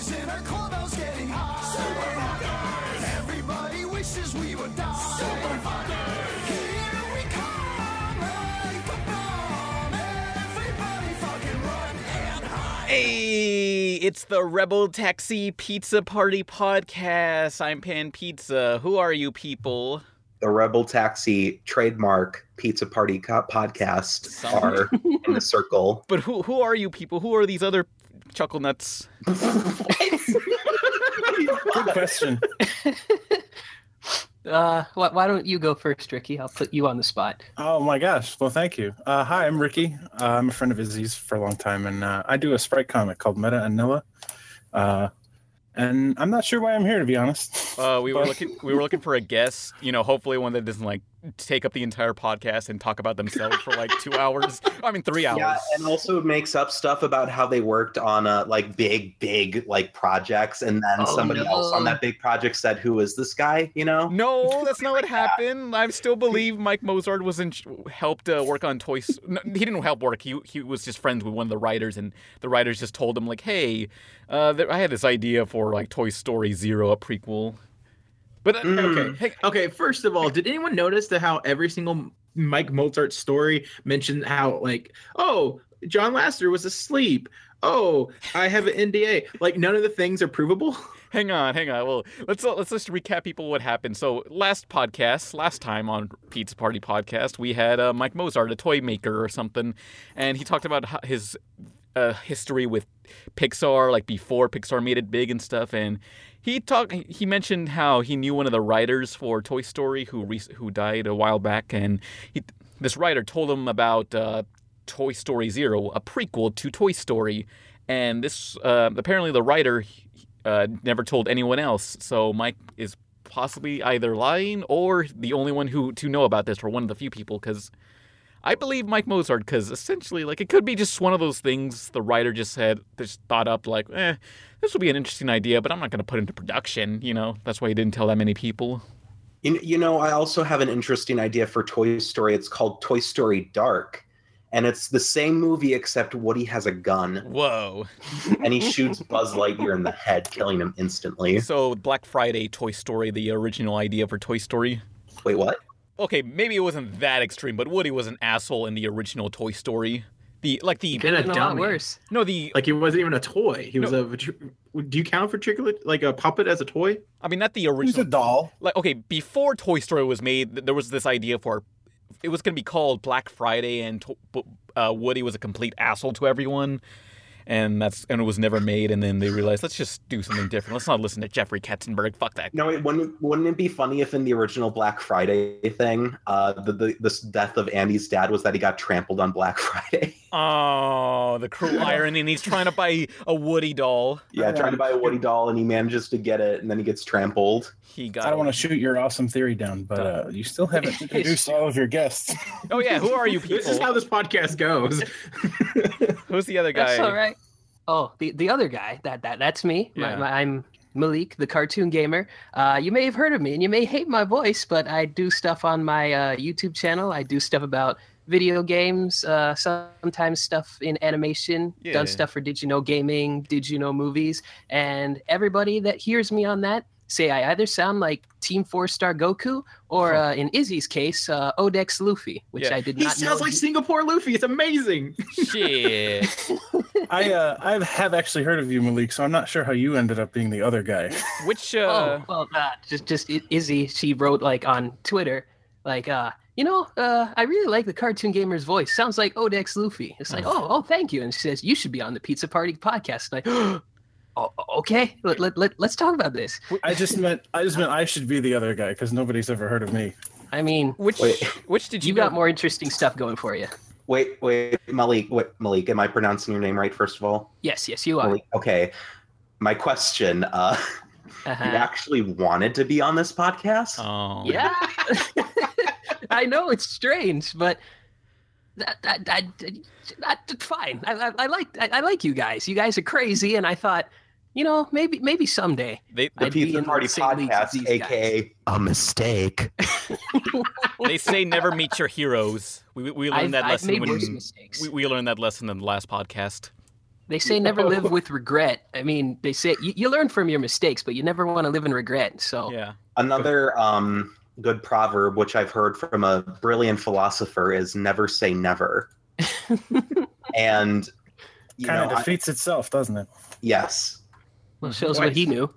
boys in our clubhouse getting high. Super fuckers. Everybody wishes we would die. Super fuckers. Here we come like a bomb. Everybody fucking run and hide. Hey, it's the Rebel Taxi Pizza Party podcast. I'm Pan Pizza. Who are you people? the Rebel Taxi trademark Pizza Party co- podcast Some- are in the circle. But who who are you people? Who are these other chuckle nuts? Good question. Uh, why, why don't you go first, Ricky? I'll put you on the spot. Oh my gosh. Well, thank you. Uh, hi, I'm Ricky. Uh, I'm a friend of Izzy's for a long time, and uh, I do a sprite comic called Meta and Nilla. Uh, and I'm not sure why I'm here, to be honest. Uh, we were looking we were looking for a guest. You know, hopefully one that doesn't like take up the entire podcast and talk about themselves for like two hours. I mean, three hours. Yeah, and also makes up stuff about how they worked on uh, like big, big like projects, and then Oh, somebody else on that big project said, "Who is this guy?" You know? No, that's not what happened. I still believe Mike Mozart was in, helped uh, work on Toys. No, he didn't help work. He he was just friends with one of the writers, and the writers just told him like, "Hey, uh, I had this idea for like Toy Story Zero, a prequel." But uh, Mm. okay, hey, Okay, first of all, did anyone notice that how every single Mike Mozart story mentioned how like, oh, John Lasseter was asleep. Oh, I have an NDA. Like none of the things are provable. hang on, hang on. Well, let's uh, let's just recap people what happened. So last podcast, last time on Pizza Party podcast, we had uh, Mike Mozart, a toy maker or something, and he talked about his uh, history with Pixar, like before Pixar made it big and stuff. And he talked, he mentioned how he knew one of the writers for Toy Story who re- who died a while back, and he, this writer told him about uh, Toy Story Zero, a prequel to Toy Story. And this uh, apparently the writer uh, never told anyone else. So Mike is possibly either lying or the only one who to know about this, or one of the few people, because I believe Mike Mozart, because essentially, like, it could be just one of those things the writer just said, just thought up, like, eh, this will be an interesting idea, but I'm not going to put into production. You know, that's why he didn't tell that many people. You, you know, I also have an interesting idea for Toy Story. It's called Toy Story Dark, and it's the same movie except Woody has a gun Whoa. and he shoots Buzz Lightyear in the head, killing him instantly. So Black Friday, Toy Story, the original idea for Toy Story. Wait, what? Okay, maybe it wasn't that extreme, but Woody was an asshole in the original Toy Story. The like the Been a Even dummy. worse. no the Like he wasn't even a toy. He was a. Do you count for Chicklet like a puppet as a toy? I mean not the original. He's a original doll. like okay before Toy Story was made, there was this idea for it was going to be called Black Friday, and uh, Woody was a complete asshole to everyone, and that's and it was never made. And then they realized let's just do something different. Let's not listen to Jeffrey Katzenberg. Fuck that. No, it wouldn't. Wouldn't it be funny if in the original Black Friday thing, uh, the, the this death of Andy's dad was that he got trampled on Black Friday? Oh, the cruel irony! And he's trying to buy a Woody doll. yeah, trying to buy a Woody doll, and he manages to get it, and then he gets trampled. He got. I don't want to shoot your awesome theory down, but uh, you still haven't introduced all of your guests. Oh yeah, who are you This is how this podcast goes. Who's the other guy? That's all right. Oh, the, the other guy, that, that that's me. My- Yeah. my- I'm Malik, the cartoon gamer. Uh, you may have heard of me and you may hate my voice, but I do stuff on my uh, YouTube channel. I do stuff about video games, uh, sometimes stuff in animation, Yeah. done stuff for Did You Know Gaming, Did You Know Movies. And everybody that hears me on that say I either sound like Team Four Star Goku or, uh, in Izzy's case, uh, Odex Luffy, which Yeah. I did he not He sounds know. like Singapore Luffy. It's amazing. Shit. I uh, I have actually heard of you, Malik, so I'm not sure how you ended up being the other guy. Which uh oh well, uh, just just Izzy. She wrote like on Twitter, like uh, you know, uh, I really like the cartoon gamer's voice. Sounds like Odex Luffy. It's like, oh, oh, thank you. And she says you should be on the Pizza Party podcast. And I, oh, okay, let, let, let, let's talk about this. I just meant I just meant I should be the other guy because nobody's ever heard of me. I mean, which Wait. which did you you got more interesting stuff going for you. Wait, wait, Malik. Wait, Malik. Am I pronouncing your name right? First of all, Yes, yes, you are. Malik. Okay. My question: uh, You Uh-huh. actually wanted to be on this podcast? Oh. Yeah, I know it's strange, but that, that, that, that fine. I, I, I like I, I like you guys. You guys are crazy, and I thought, you know, maybe maybe someday. They the I'd be Pizza in the Party same podcast, these guys. aka a mistake. they say never meet your heroes. We we learned I've, that I've lesson made when worse mistakes. we, we learned that lesson in the last podcast. They say never live with regret. I mean, they say you, you learn from your mistakes, but you never want to live in regret. So Yeah. Another um, good proverb, which I've heard from a brilliant philosopher, is "never say never." and you Kind know, of I- defeats itself, doesn't it? yes, well, shows what he knew.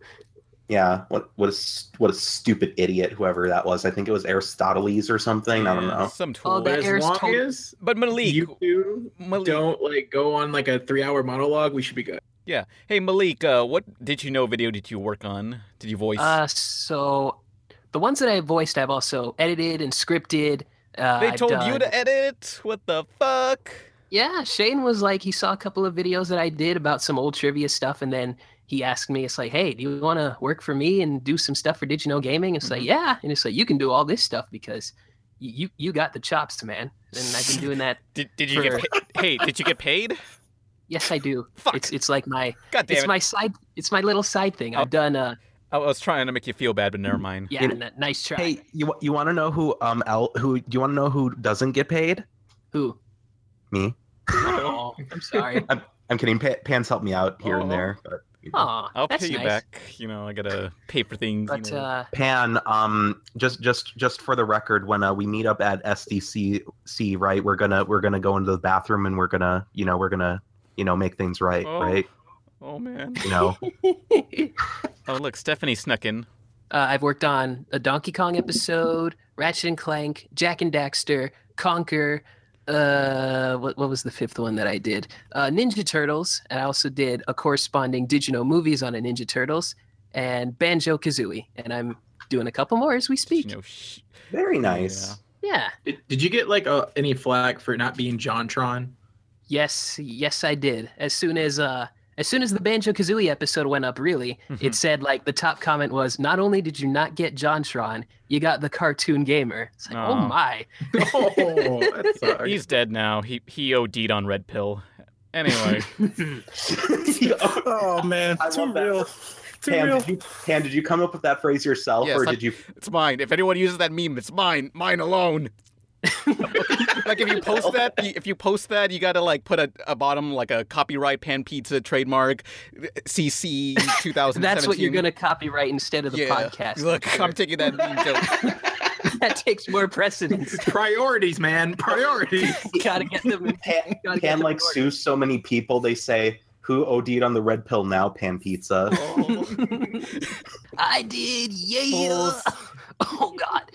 yeah. What what a s- what a stupid idiot, whoever that was. I think it was Aristoteles or something. I don't know. Some Oh, tool. that As Air's long told- as but Malik, you two Malik don't like go on like a three-hour monologue, we should be good. Yeah. Hey Malik, uh, what did you know video did you work on? Did you voice? Uh, so the ones that I voiced, I've also edited and scripted. Uh, they I've told you to edit. What the fuck? Yeah, Shane was like, he saw a couple of videos that I did about some old trivia stuff, and then he asked me, it's like, hey, do you want to work for me and do some stuff for Did You Know Gaming? It's like, Mhm. yeah, and it's like, you can do all this stuff because you you got the chops, man. And I've been doing that. Did did you get For- paid? hey, did you get paid? Yes, I do. Fuck. It's it's like my God damn it's it. my side it's my little side thing. Oh. I've done uh I was trying to make you feel bad, but never mind. yeah, You- n- nice try. Hey, you you want to know who um El, who do you want to know who doesn't get paid? Who? Me. Oh, I'm sorry. I'm I'm kidding. Pa- Pans help me out here and Oh. there. But, you know. Aw, I'll pay you nice. back. You know, I gotta pay for things. But you know. uh, Pan, um, just just just for the record, when uh, we meet up at SDC, right, we're gonna we're gonna go into the bathroom and we're gonna you know we're gonna you know make things right, Oh. right? oh man. You know, Oh look, Stephanie snuck in. Uh, I've worked on a Donkey Kong episode, Ratchet and Clank, Jak and Daxter, Conker. Uh, what what was the fifth one that I did? Uh, Ninja Turtles, and I also did a corresponding Did You Know movies on a Ninja Turtles and Banjo Kazooie, and I'm doing a couple more as we You speak. know, sh- very nice. Yeah. Did, did you get like uh, any flack for not being JonTron? Yes, yes, I did. As soon as uh, as soon as the Banjo Kazooie episode went up, really, Mhm. it said like the top comment was, "Not only did you not get JonTron, you got the cartoon gamer." It's like, oh Aw. my. oh, that. He's dead now. He he OD'd on red pill. Anyway, Oh man, I too love that. real. Too Pan, real. did you Pan, did you come up with that phrase yourself, Yes, or I- did you? it's mine. If anyone uses that meme, it's mine. Mine alone. Like if you post that, if you post that, you gotta like put a, a bottom like a copyright pan pizza trademark, uh, CC 2017. That's what you're gonna copyright instead of the yeah. podcast. Look, I'm taking that joke. that takes more precedence. Priorities, man. Priorities. You gotta get them. In, Pan, gotta get Pan them like in sues so many people. They say who OD'd on the red pill now? Pan Pizza. Oh. I did, yeah. Oh God.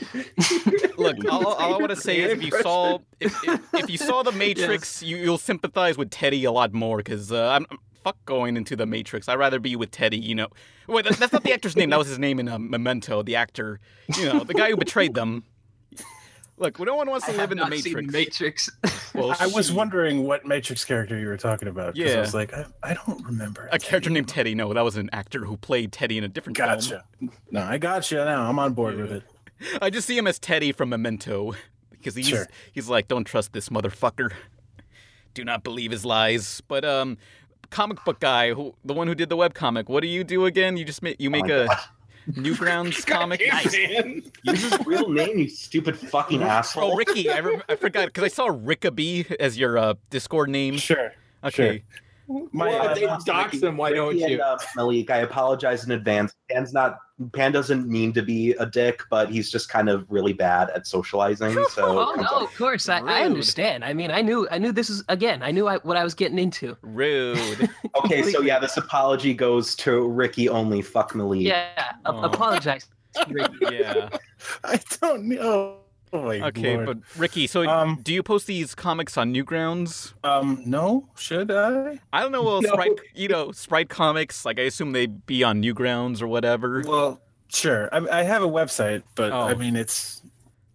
Look, all, all I want to say is if you saw if, if, if you saw the Matrix, you, you'll sympathize with Teddy a lot more because uh, I'm fuck going into the Matrix. I'd rather be with Teddy. You know, wait, that, that's not the actor's name. That was his name in uh, Memento. The actor, you know, the guy who betrayed them. Look, no one wants to I live have in the not seen Matrix. Matrix. Well, I was wondering what Matrix character you were talking about. 'cause Yeah. I was like, I, I don't remember. a character named Teddy. No, that was an actor who played Teddy in a different film. Gotcha. No, I gotcha now. I'm on board with it. I just see him as Teddy from Memento because he's Sure. he's like, don't trust this motherfucker. Do not believe his lies. But um, comic book guy, who the one who did the web comic, what do you do again? You just make you make my a God. Newgrounds comic. Nice. Use his real name, you stupid fucking asshole. Oh, Ricky, I, rem- I forgot because I saw Rickaby as your uh, Discord name. Sure. Okay, My, Well, uh, they dox him. Why don't Ricky and, you? uh, Malik, I apologize in advance. Pan's not. Pan doesn't mean to be a dick, but he's just kind of really bad at socializing. So Oh no, of course I, I understand. I mean, I knew I knew this is again. I knew I, what I was getting into. rude. okay, so yeah, this apology goes to Ricky only. Fuck Malik. Yeah, a- Oh. apologize. Ricky. yeah. I don't know. Oh, Okay, Lord. but Ricky, so Um, do you post these comics on Newgrounds? um, no, should I? I don't know. Well, No. Sprite, you know, Sprite comics. Like I assume they'd be on Newgrounds or whatever. Well, sure. I, I have a website, but Oh. I mean, it's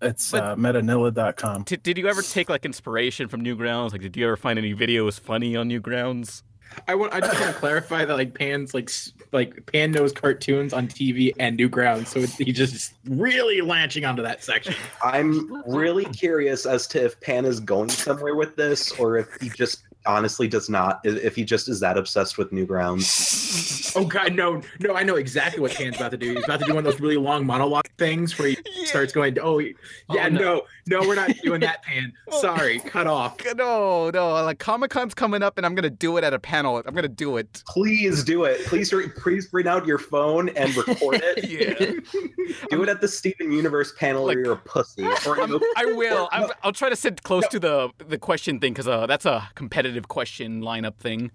it's But- uh, metanilla.com. Did, did you ever take like inspiration from Newgrounds? Like, did you ever find any videos funny on Newgrounds? I want. I just want to clarify that like Pan's like like Pan knows cartoons on TV and Newgrounds, so it's, he's just really latching onto that section. I'm really curious as to if Pan is going somewhere with this, or if he just honestly does not. If he just is that obsessed with Newgrounds. Oh god, no, no! I know exactly what Pan's about to do. He's about to do one of those really long monologue things where he starts going, "Oh, yeah, Oh, no. no. No, we're not doing that, Pan. Sorry, cut off." No, no, like Comic Con's coming up, and I'm gonna do it at a panel. I'm gonna do it. Please do it. Please, re- please bring out your phone and record it. Yeah, Do it at the Steven Universe panel, Like- or you're a pussy. Or I'm, I will. I'm, No. I'll try to sit close to the the question thing because uh, that's a competitive question lineup thing.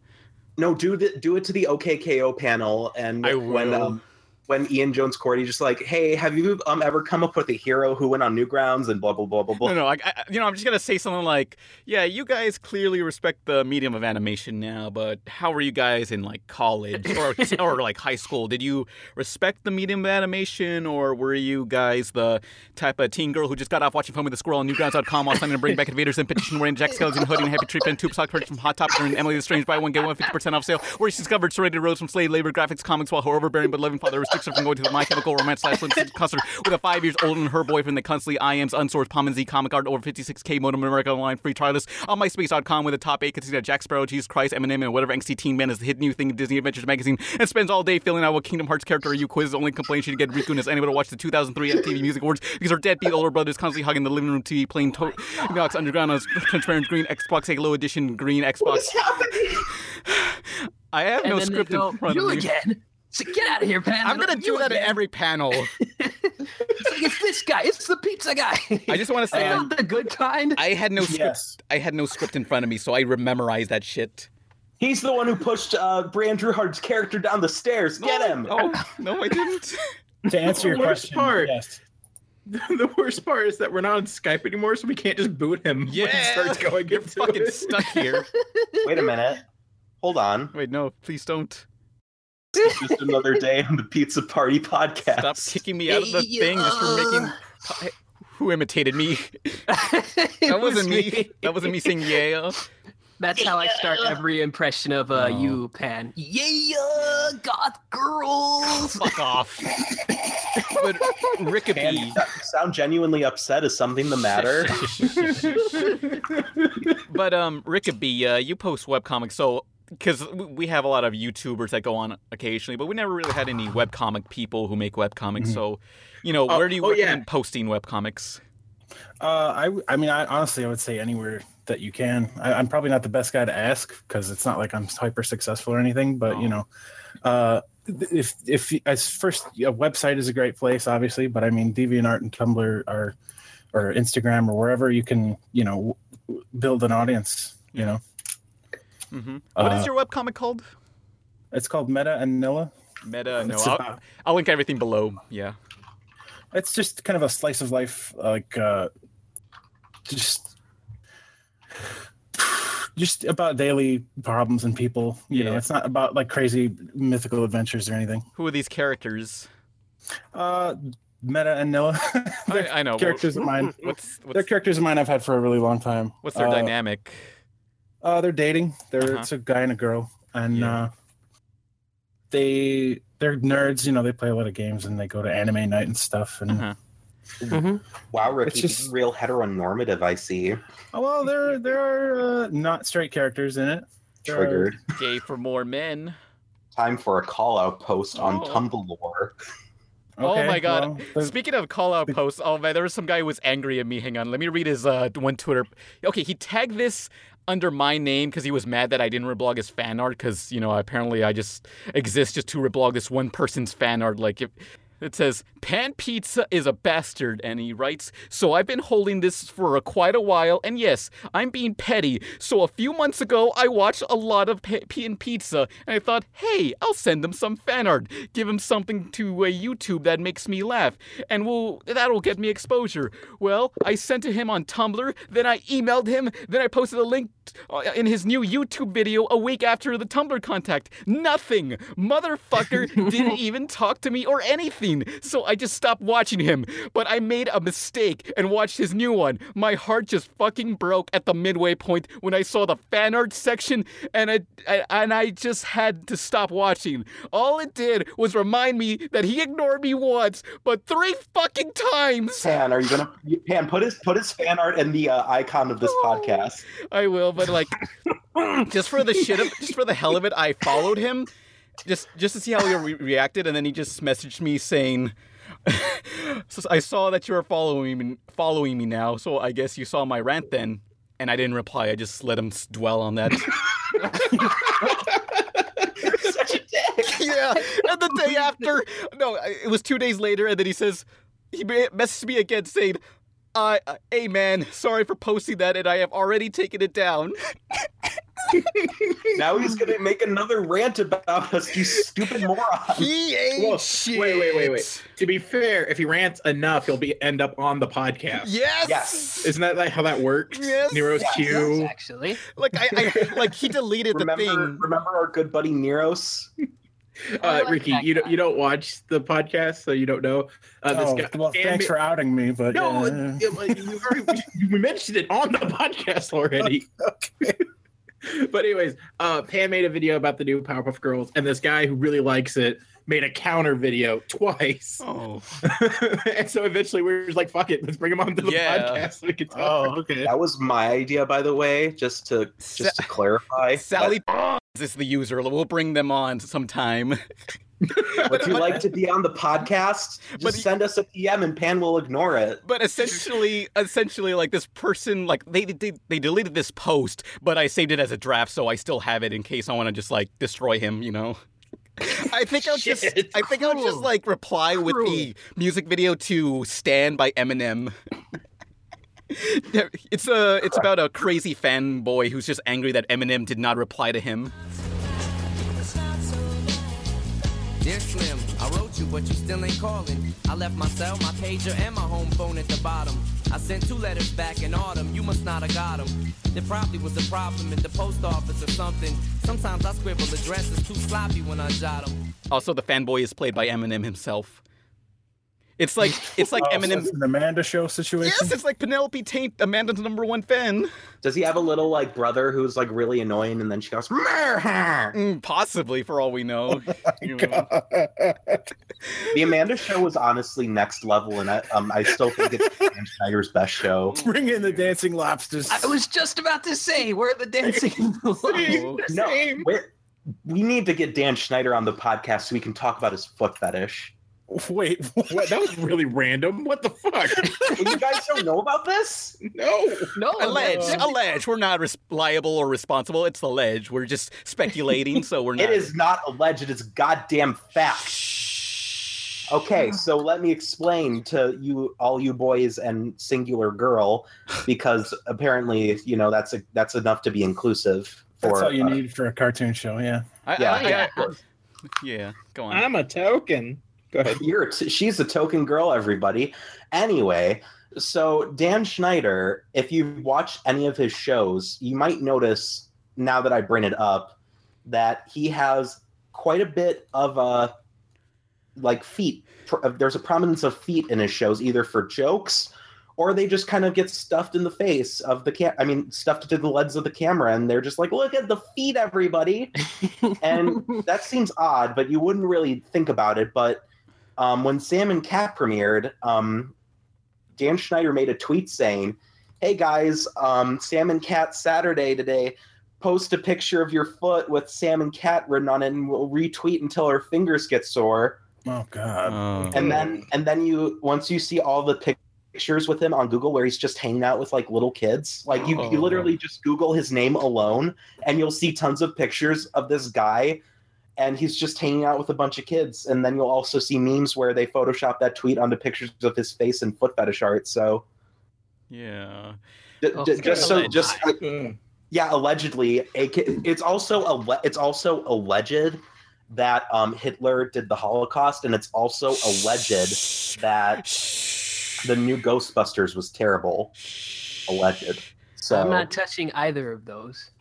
no, do the do it to the OKKO panel, and I when will. um, when Ian Jones-Quartey just like, hey, have you um ever come up with a hero who went on Newgrounds and blah blah blah blah blah. No, no, I, I, you know, I'm just gonna say something like, "Yeah, you guys clearly respect the medium of animation now, but how were you guys in like college or or like high school? Did you respect the medium of animation, or were you guys the type of teen girl who just got off watching Fun with the Squirrel on Newgrounds.com while signing to bring back invaders and petition wearing Jack Skellington hoodie and happy tree and tube sock from Hot Topic during Emily the Strange buy one get one 50% off sale, where she discovered Serenity Rose from slave labor graphics comics while her overbearing but loving father restricts her from going to the My Chemical Romance slash Slim Shady concert with a five years older than her boyfriend that constantly IMs unsourced Palm and Z comic art over 56k modem America Online free trial list on MySpace.com with a top eight consisting of Jack Sparrow, Jesus Christ, Eminem, and whatever angsty teen man is the hit new thing in Disney Adventures magazine and spends all day filling out what Kingdom Hearts character you quiz. Only complaint she didn't get Riku and is unable to watch the 2003 MTV Music Awards because her deadbeat older brother is constantly hugging the living room TV playing to- Knox Underground on transparent green Xbox Halo Edition green Xbox. I have and no script they go, in front you of me. again. So get out of here, Pan. I'm gonna do that in again." every panel. It's like it's this guy. It's the pizza guy. I just want to say not the good kind. I had no script. Yes. I had no script in front of me, so I memorized that shit. He's the one who pushed uh, Brian Druhard's character down the stairs. Get him! Oh no, I didn't. To answer your The worst question, part. yes. the worst part is that we're not on Skype anymore, so we can't just boot him when he Yeah, starts going you're fucking it. stuck here. Wait a minute. Hold on. Wait, no, please don't. It's just another day on the Pizza Party podcast. Stop kicking me out of the thing just for making. Who imitated me? That That wasn't me. That wasn't me saying yeah. That's how I start every impression of uh, Oh. you, Pan. Yeah, goth girls. Fuck off. But And Rickaby. you sound genuinely upset. Is something the matter? but um, Rickaby, uh, you post webcomics, so because we have a lot of YouTubers that go on occasionally, but we never really had any webcomic people who make webcomics. So, you know, Oh, where do you oh, yeah. posting webcomics? Uh, I, I mean, I honestly, I would say anywhere that you can. I, I'm probably not the best guy to ask because it's not like I'm hyper successful or anything. But Oh. you know, uh, if if as first a website is a great place, obviously. But I mean, DeviantArt and Tumblr are, or Instagram or wherever you can, you know, w- build an audience. You know, hmm What is Uh, your webcomic called? it's called Meta and Nilla. Meta. It's I'll, about- I'll link everything below. Yeah. it's just kind of a slice of life like uh just just about daily problems and people you know it's not about like crazy mythical adventures or anything Who are these characters? uh meta and noah I, I know. characters of mine What's they're characters of mine i've had for a really long time what's their uh, dynamic? Uh they're dating they're Uh-huh. it's a guy and a girl and Yeah. uh they they're nerds you know they play a lot of games and they go to anime night and stuff and Uh-huh. Mhm. Wow, Ricky, It's just- real heteronormative. I see. oh, well there there are uh, not straight characters in it There are- Triggered. Gay for more men. Time for a call out post on Oh. Tumblr. oh my god. well, Speaking of call out posts, oh man, there was some guy who was angry at me. Hang on, let me read his uh one Twitter. Okay, he tagged this under my name because he was mad that I didn't reblog his fan art because you know apparently I just exist just to reblog this one person's fan art. Like if it says Pan Pizza is a bastard, and he writes, "So I've been holding this for a, quite a while, and yes, I'm being petty. So a few months ago, I watched a lot of P- Pan Pizza, and I thought, hey, I'll send him some fan art, give him something to uh, YouTube that makes me laugh, and will that'll get me exposure. Well, I sent to him on Tumblr, then I emailed him, then I posted a link uh, in his new YouTube video a week after the Tumblr contact. Nothing, motherfucker didn't even talk to me or anything. So I just stopped watching him. But I made a mistake and watched his new one. My heart just fucking broke at the midway point when I saw the fan art section, and I, I and I just had to stop watching. All it did was remind me that he ignored me once, but three fucking times. Pan, are you gonna Pan put his put his fan art in the uh, icon of this podcast? I will, but like, just for the shit of, just for the hell of it, I followed him, just just to see how he re- reacted, and then he just messaged me saying, So I saw that you were following me, following me now, so I guess you saw my rant then. And I didn't reply. I just let him dwell on that. Such a dick. yeah. And the day after, no, it was two days later, and then he says, he me- messaged me again saying, I, uh, hey man, sorry for posting that, and I have already taken it down. Now he's gonna make another rant about us, you stupid moron. He ain't Well, shit. wait, wait, wait, wait. To be fair, if he rants enough, he'll be end up on the podcast. Yes. Yes. Isn't that like how that works? Yes. Nero's Yes. Q. Actually, Like I, I like he deleted the thing. remember our good buddy Neros? Uh, like Ricky, you don't you don't watch the podcast, so you don't know. Uh, this oh, guy, well, thanks for outing me, but No, uh, it- it- you already, we mentioned it on the podcast already. okay. But anyways, uh, Pan made a video about the new Powerpuff Girls, and this guy who really likes it made a counter video twice. Oh. and so eventually we were just like, "Fuck it, let's bring him onto the Yeah. podcast so we can talk." Oh, okay. That was my idea, by the way, just to just to clarify. Sally is the user. We'll bring them on sometime. Would you like to be on the podcast? Just But send us a PM and Pan will ignore it. But essentially, essentially, like this person, like they, they they deleted this post, but I saved it as a draft, so I still have it in case I want to just like destroy him. You know. I think I'll just I think I'll just like reply with the music video to "Stand" by Eminem. it's a it's about a crazy fanboy who's just angry that Eminem did not reply to him. Dear Slim, I wrote you, but you still ain't calling. I left my cell, my pager, and my home phone at the bottom. I sent two letters back in autumn. You must not have got them. There probably was a problem at the post office or something. Sometimes I scribble addresses too sloppy when I jot them. Also, the fanboy is played by Eminem himself. It's like it's like Oh, so Eminem. it's an Amanda show situation. Yes, it's like Penelope Taint, Amanda's number one fan. Does he have a little like brother who's like really annoying and then she goes, Mm, possibly, for all we know. You know. The Amanda show was honestly next level, and I um I still think it's Dan Schneider's best show. Bring in the dancing lobsters. I was just about to say, where are the dancing? Oh. No, we need to get Dan Schneider on the podcast so we can talk about his foot fetish. Wait, What? That was really random. What the fuck? You guys don't know about this? no. no, Alleged, no. alleged. We're not res- liable or responsible. It's alleged. We're just speculating, so we're not. It is not alleged; it is goddamn fact. Okay, so let me explain to you, all you boys and singular girl, because apparently, you know, that's a that's enough to be inclusive. For, that's all you uh, need for a cartoon show. Yeah. I, Yeah, I- I- yeah. I- yeah. Go on. I'm a token. Go ahead. You're a t- she's a token girl, everybody. Anyway, so Dan Schneider, if you've watched any of his shows, you might notice now that I bring it up that he has quite a bit of uh like feet. There's a prominence of feet in his shows, either for jokes or they just kind of get stuffed in the face of the cam. I mean, stuffed to the lens of the camera, and they're just like, "Look at the feet, everybody." and that seems odd, but you wouldn't really think about it. But um, when Sam and Cat premiered, um, Dan Schneider made a tweet saying, "Hey guys, um, Sam and Cat Saturday today. Post a picture of your foot with Sam and Cat written on it, and we'll retweet until our fingers get sore." Oh God. Oh. And then, and then you once you see all the pictures with him on Google where he's just hanging out with like little kids, like you, you Oh. literally just Google his name alone, and you'll see tons of pictures of this guy and he's just hanging out with a bunch of kids. And then you'll also see memes where they Photoshop that tweet onto pictures of his face and foot fetish art. So yeah. d- Oh, d- it's just so alleged. just Mm. yeah, allegedly, it's also a it's also alleged that um, Hitler did the Holocaust, and it's also alleged that the new Ghostbusters was terrible. Alleged. So I'm not touching either of those.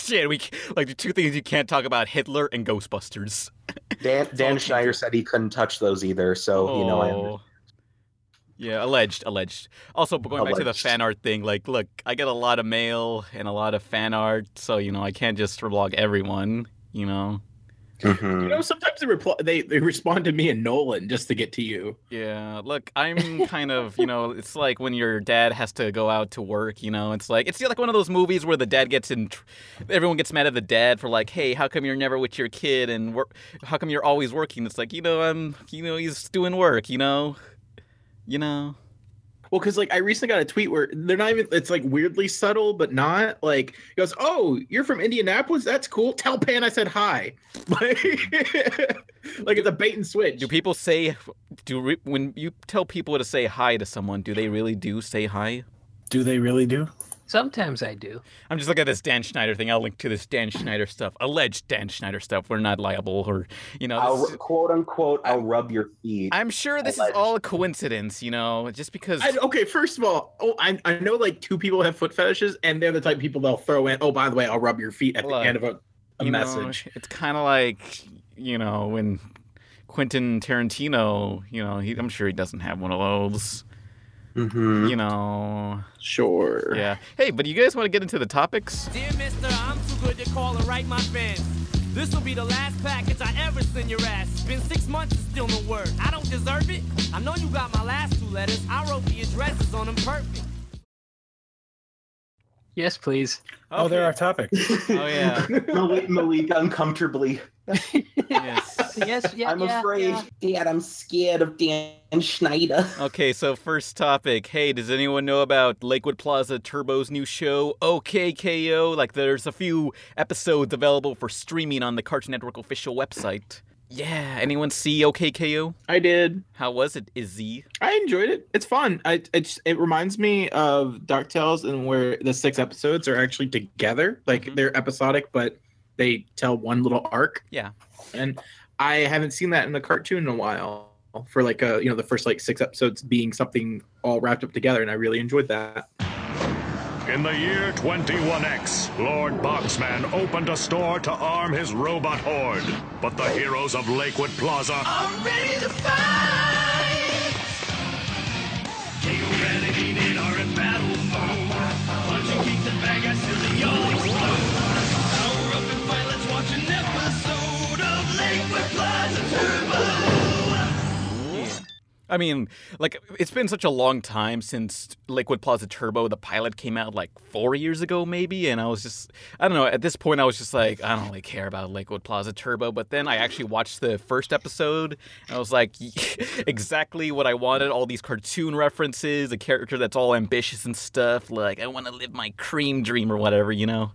Shit, we like the two things you can't talk about: Hitler and Ghostbusters. Dan, Dan Schneider said he couldn't touch those either. So you know, I Oh. Yeah, alleged, alleged. Also, going back to the fan art thing, like, look, I get a lot of mail and a lot of fan art, so you know, I can't just vlog everyone. You know. Mhm. You know, sometimes they reply, they they respond to me and Nolan just to get to you. Yeah, look, I'm kind of, you know, it's like when your dad has to go out to work, you know, it's like, it's like one of those movies where the dad gets in, everyone gets mad at the dad for like, hey, how come you're never with your kid and work, how come you're always working? It's like, you know, I'm, you know, he's doing work, you know? You know. Well, because like I recently got a tweet where they're not even. It's like weirdly subtle, but not like it goes. Oh, you're from Indianapolis. That's cool. Tell Pan I said hi. Like, like it's a bait and switch. Do people say do re, when you tell people to say hi to someone? Do they really do say hi? Do they really do? Sometimes I do. I'm just looking at this Dan Schneider thing. I'll link to this Dan Schneider stuff, alleged Dan Schneider stuff. We're not liable, or you know. I'll this- quote unquote. I'll rub your feet. I'm sure this is all a coincidence, you know, just because. I, okay, first of all, oh, I, I know like two people have foot fetishes, and they're the type of people they'll throw in. Oh, by the way, I'll rub your feet at Look, the end of a, a you know, message. it's kind of like you know when Quentin Tarantino, you know, he, I'm sure he doesn't have one of those. Mhm. You know, Sure. yeah. Hey, but you guys want to get into the topics? Dear mister, I'm too good to call and write my fans. This will be the last package I ever send your ass. It's been six months and still no word. I don't deserve it. I know you got my last two letters. I wrote the addresses on them perfect. Yes, please. Oh, there are topics. Oh yeah. Malik, Malik uncomfortably. Yes. Yes, yeah. I'm yeah, afraid, yeah. Dad. I'm scared of Dan Schneider. Okay, so first topic. Hey, does anyone know about Lakewood Plaza Turbo's new show, OKKO? Like, there's a few episodes available for streaming on the Cartoon Network official website. Yeah, anyone see OKKO? I did. How was it, Izzy? I enjoyed it. It's fun. I it, it reminds me of DuckTales and where the six episodes are actually together. Like Mhm. they're episodic, but they tell one little arc. Yeah. And I haven't seen that in a cartoon in a while. For like a you know the first like six episodes being something all wrapped up together, and I really enjoyed that. In the year 21X, Lord Boxman opened a store to arm his robot horde. But the heroes of Lakewood Plaza I'm ready to fight. I mean, like, it's been such a long time since Lakewood Plaza Turbo, the pilot came out like four years ago, maybe. And I was just, I don't know, at this point, I was just like, I don't really care about Lakewood Plaza Turbo. But then I actually watched the first episode, and I was like, exactly what I wanted all these cartoon references, a character that's all ambitious and stuff. Like, I want to live my cream dream or whatever, you know?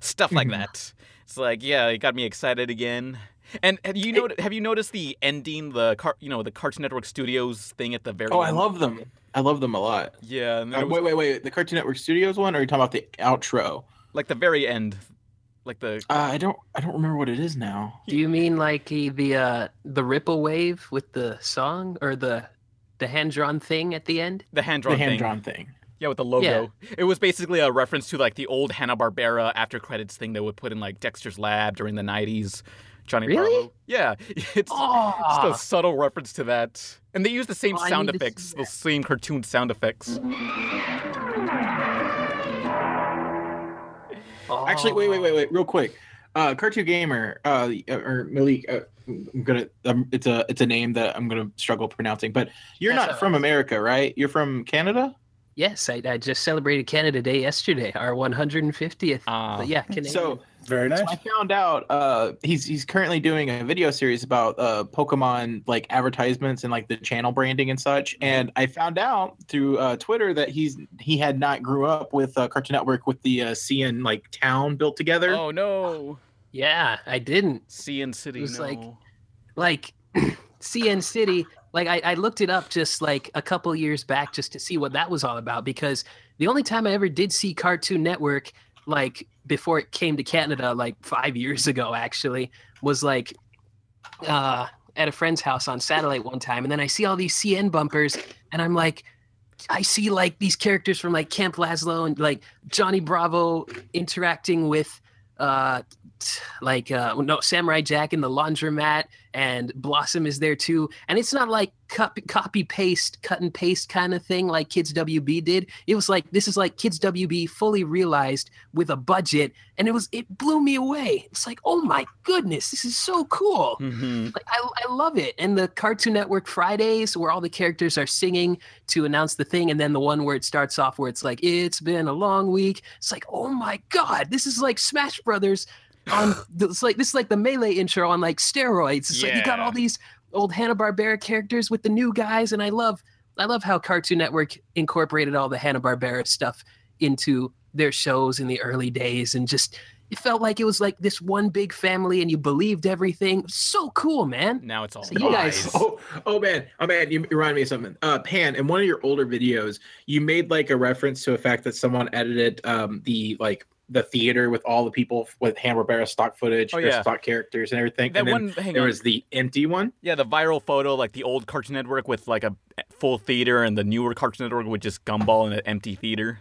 Stuff like mm-hmm. that. It's like, yeah, it got me excited again. And have you not- have you noticed the ending, the car, you know, the Cartoon Network Studios thing at the very Oh, I love them. I love them a lot. Yeah, and Uh, was, wait, wait, wait. The Cartoon Network Studios one, or are you talking about the outro? like the very end, like the Uh, I don't. I don't remember what it is now. Do you mean like the the, uh, the ripple wave with the song or the the hand drawn thing at the end? the hand drawn. The hand drawn thing. Yeah, with the logo. Yeah. It was basically a reference to like the old Hanna Barbera after credits thing they would put in like Dexter's Lab during the '90s. Johnny Really? Bravo. Yeah, it's Oh, just a subtle reference to that, and they use the same Oh, sound need to see effects, the same cartoon sound effects. Actually, wait, wait, wait, wait, real quick. Uh, Cartoon Gamer, uh, or Malik, uh, I'm gonna. Um, it's a it's a name that I'm gonna struggle pronouncing. But you're That's not all from America, right? You're from Canada. Yes, I, I just celebrated Canada Day yesterday, our 150th. Ah. but yeah, Canadian. So, Very nice. so I found out uh, he's he's currently doing a video series about uh, Pokemon like advertisements and like the channel branding and such. And I found out through uh, Twitter that he's he had not grew up with uh, Cartoon Network with the uh, CN like town built together. Oh no, yeah, I didn't. CN City. It was no. like- like CN City. Like I, I looked it up just like a couple years back just to see what that was all about because the only time I ever did see Cartoon Network like before it came to Canada like five years ago actually was like uh at a friend's house on satellite one time and then I see all these CN bumpers and I'm like I see like these characters from like Camp Lazlo and like Johnny Bravo interacting with uh like uh no Samurai Jack in the laundromat and Blossom is there too. And it's not like copy, copy paste cut and paste kind of thing like Kids WB did. It was like this is like Kids WB fully realized with a budget and it was it blew me away. It's like oh my goodness this is so cool. Mhm. like I, I love it. And the cartoon network fridays where all the characters are singing to announce the thing and then the one where it starts off where it's like it's been a long week. It's like oh my god this is like smash brothers on it's like this is like the melee intro on like steroids it's like you got all these old hanna-barbera characters with the new guys and i love I love how Cartoon Network incorporated all the Hanna Barbera stuff into their shows in the early days, and just it felt like it was like this one big family, and you believed everything. So cool, man. Now it's all So you guys- Oh, oh man, oh man, you remind me of something. Uh, Pan, in one of your older videos, you made like a reference to a fact that someone edited um the like the theater with all the people with Hanna Barbera stock footage, Oh, yeah. stock characters and everything. That and then one, hang there on. was the empty one. Yeah, the viral photo, like the old Cartoon Network with like a full theater, and the newer Cartoon Network with just Gumball and an empty theater.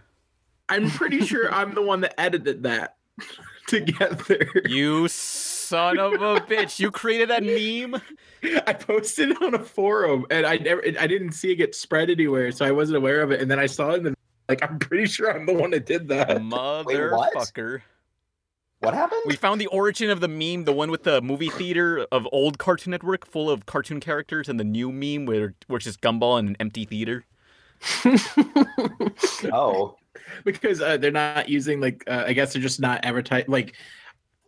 I'm pretty sure I'm the one that edited that together. You son of a bitch! You created that meme. I posted it on a forum and I never I didn't see it get spread anywhere, so I wasn't aware of it. And then I saw it and like I'm pretty sure I'm the one that did that. Motherfucker. What happened? We found the origin of the meme, the one with the movie theater of old Cartoon Network full of cartoon characters, and the new meme where which is Gumball in an empty theater. oh, because uh, they're not using like uh, I guess they're just not advertising like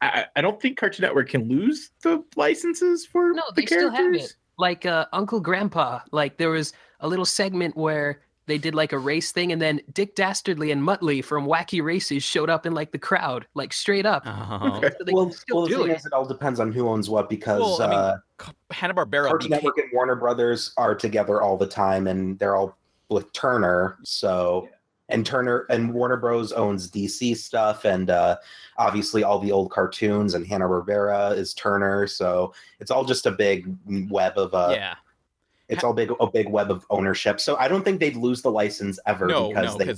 I, I don't think Cartoon Network can lose the licenses for No, the they still have it. Like uh, Uncle Grandpa. Like there was a little segment where they did like a race thing, and then Dick Dastardly and Muttley from Wacky Races showed up in like the crowd, like straight up. Oh. So they well, can still well, the thing it. is, it all depends on who owns what because Well, I mean, uh, Hanna Barbera. Cartoon Network and Warner Brothers are together all the time, and they're all with Turner. So, and Turner and Warner Bros owns DC stuff, and uh, obviously all the old cartoons, and Hanna Barbera is Turner. So it's all just a big web of uh, yeah. It's all big a big web of ownership. So I don't think they'd lose the license ever No, because no, they,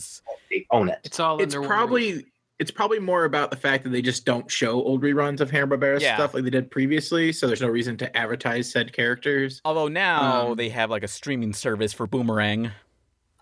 they own it. It's all It's under one probably it's probably more about the fact that they just don't show old reruns of Hanna Barbera Yeah. stuff like they did previously, so there's no reason to advertise said characters. although now Um, they have like a streaming service for Boomerang.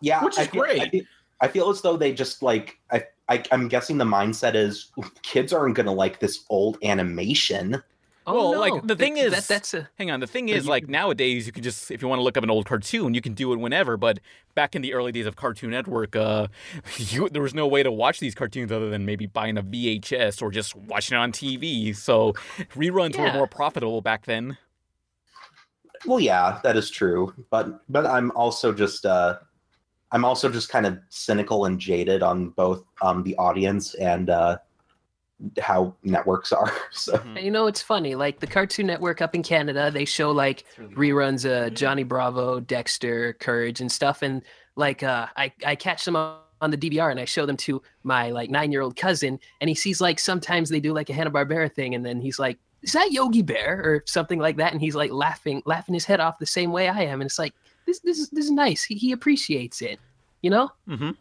Yeah, Which is I feel, I great. feel, I feel as though they just like I, I I'm guessing the mindset is kids aren't gonna like this old animation. Oh, Well, no. like, the thing That- is- that, that's a Hang on, the thing is, you like nowadays, you can just if you want to look up an old cartoon, you can do it whenever. But back in the early days of Cartoon Network, uh, you, there was no way to watch these cartoons other than maybe buying a VHS or just watching it on TV. So reruns were more profitable back then. Well, yeah, that is true, but but I'm also just uh, I'm also just kind of cynical and jaded on both um the audience and uh how networks are. So And You know, it's funny. Like the Cartoon Network up in Canada, they show like reruns of Johnny Bravo, Dexter, Courage, and stuff. And like, uh, I I catch them on on the DVR and I show them to my like nine year old cousin, and he sees like sometimes they do like a Hanna Barbera thing, and then he's like, "Is that Yogi Bear or something like that?" And he's like laughing, laughing his head off the same way I am, and it's like this this is this is nice. He he appreciates it, you know. Mm-hmm.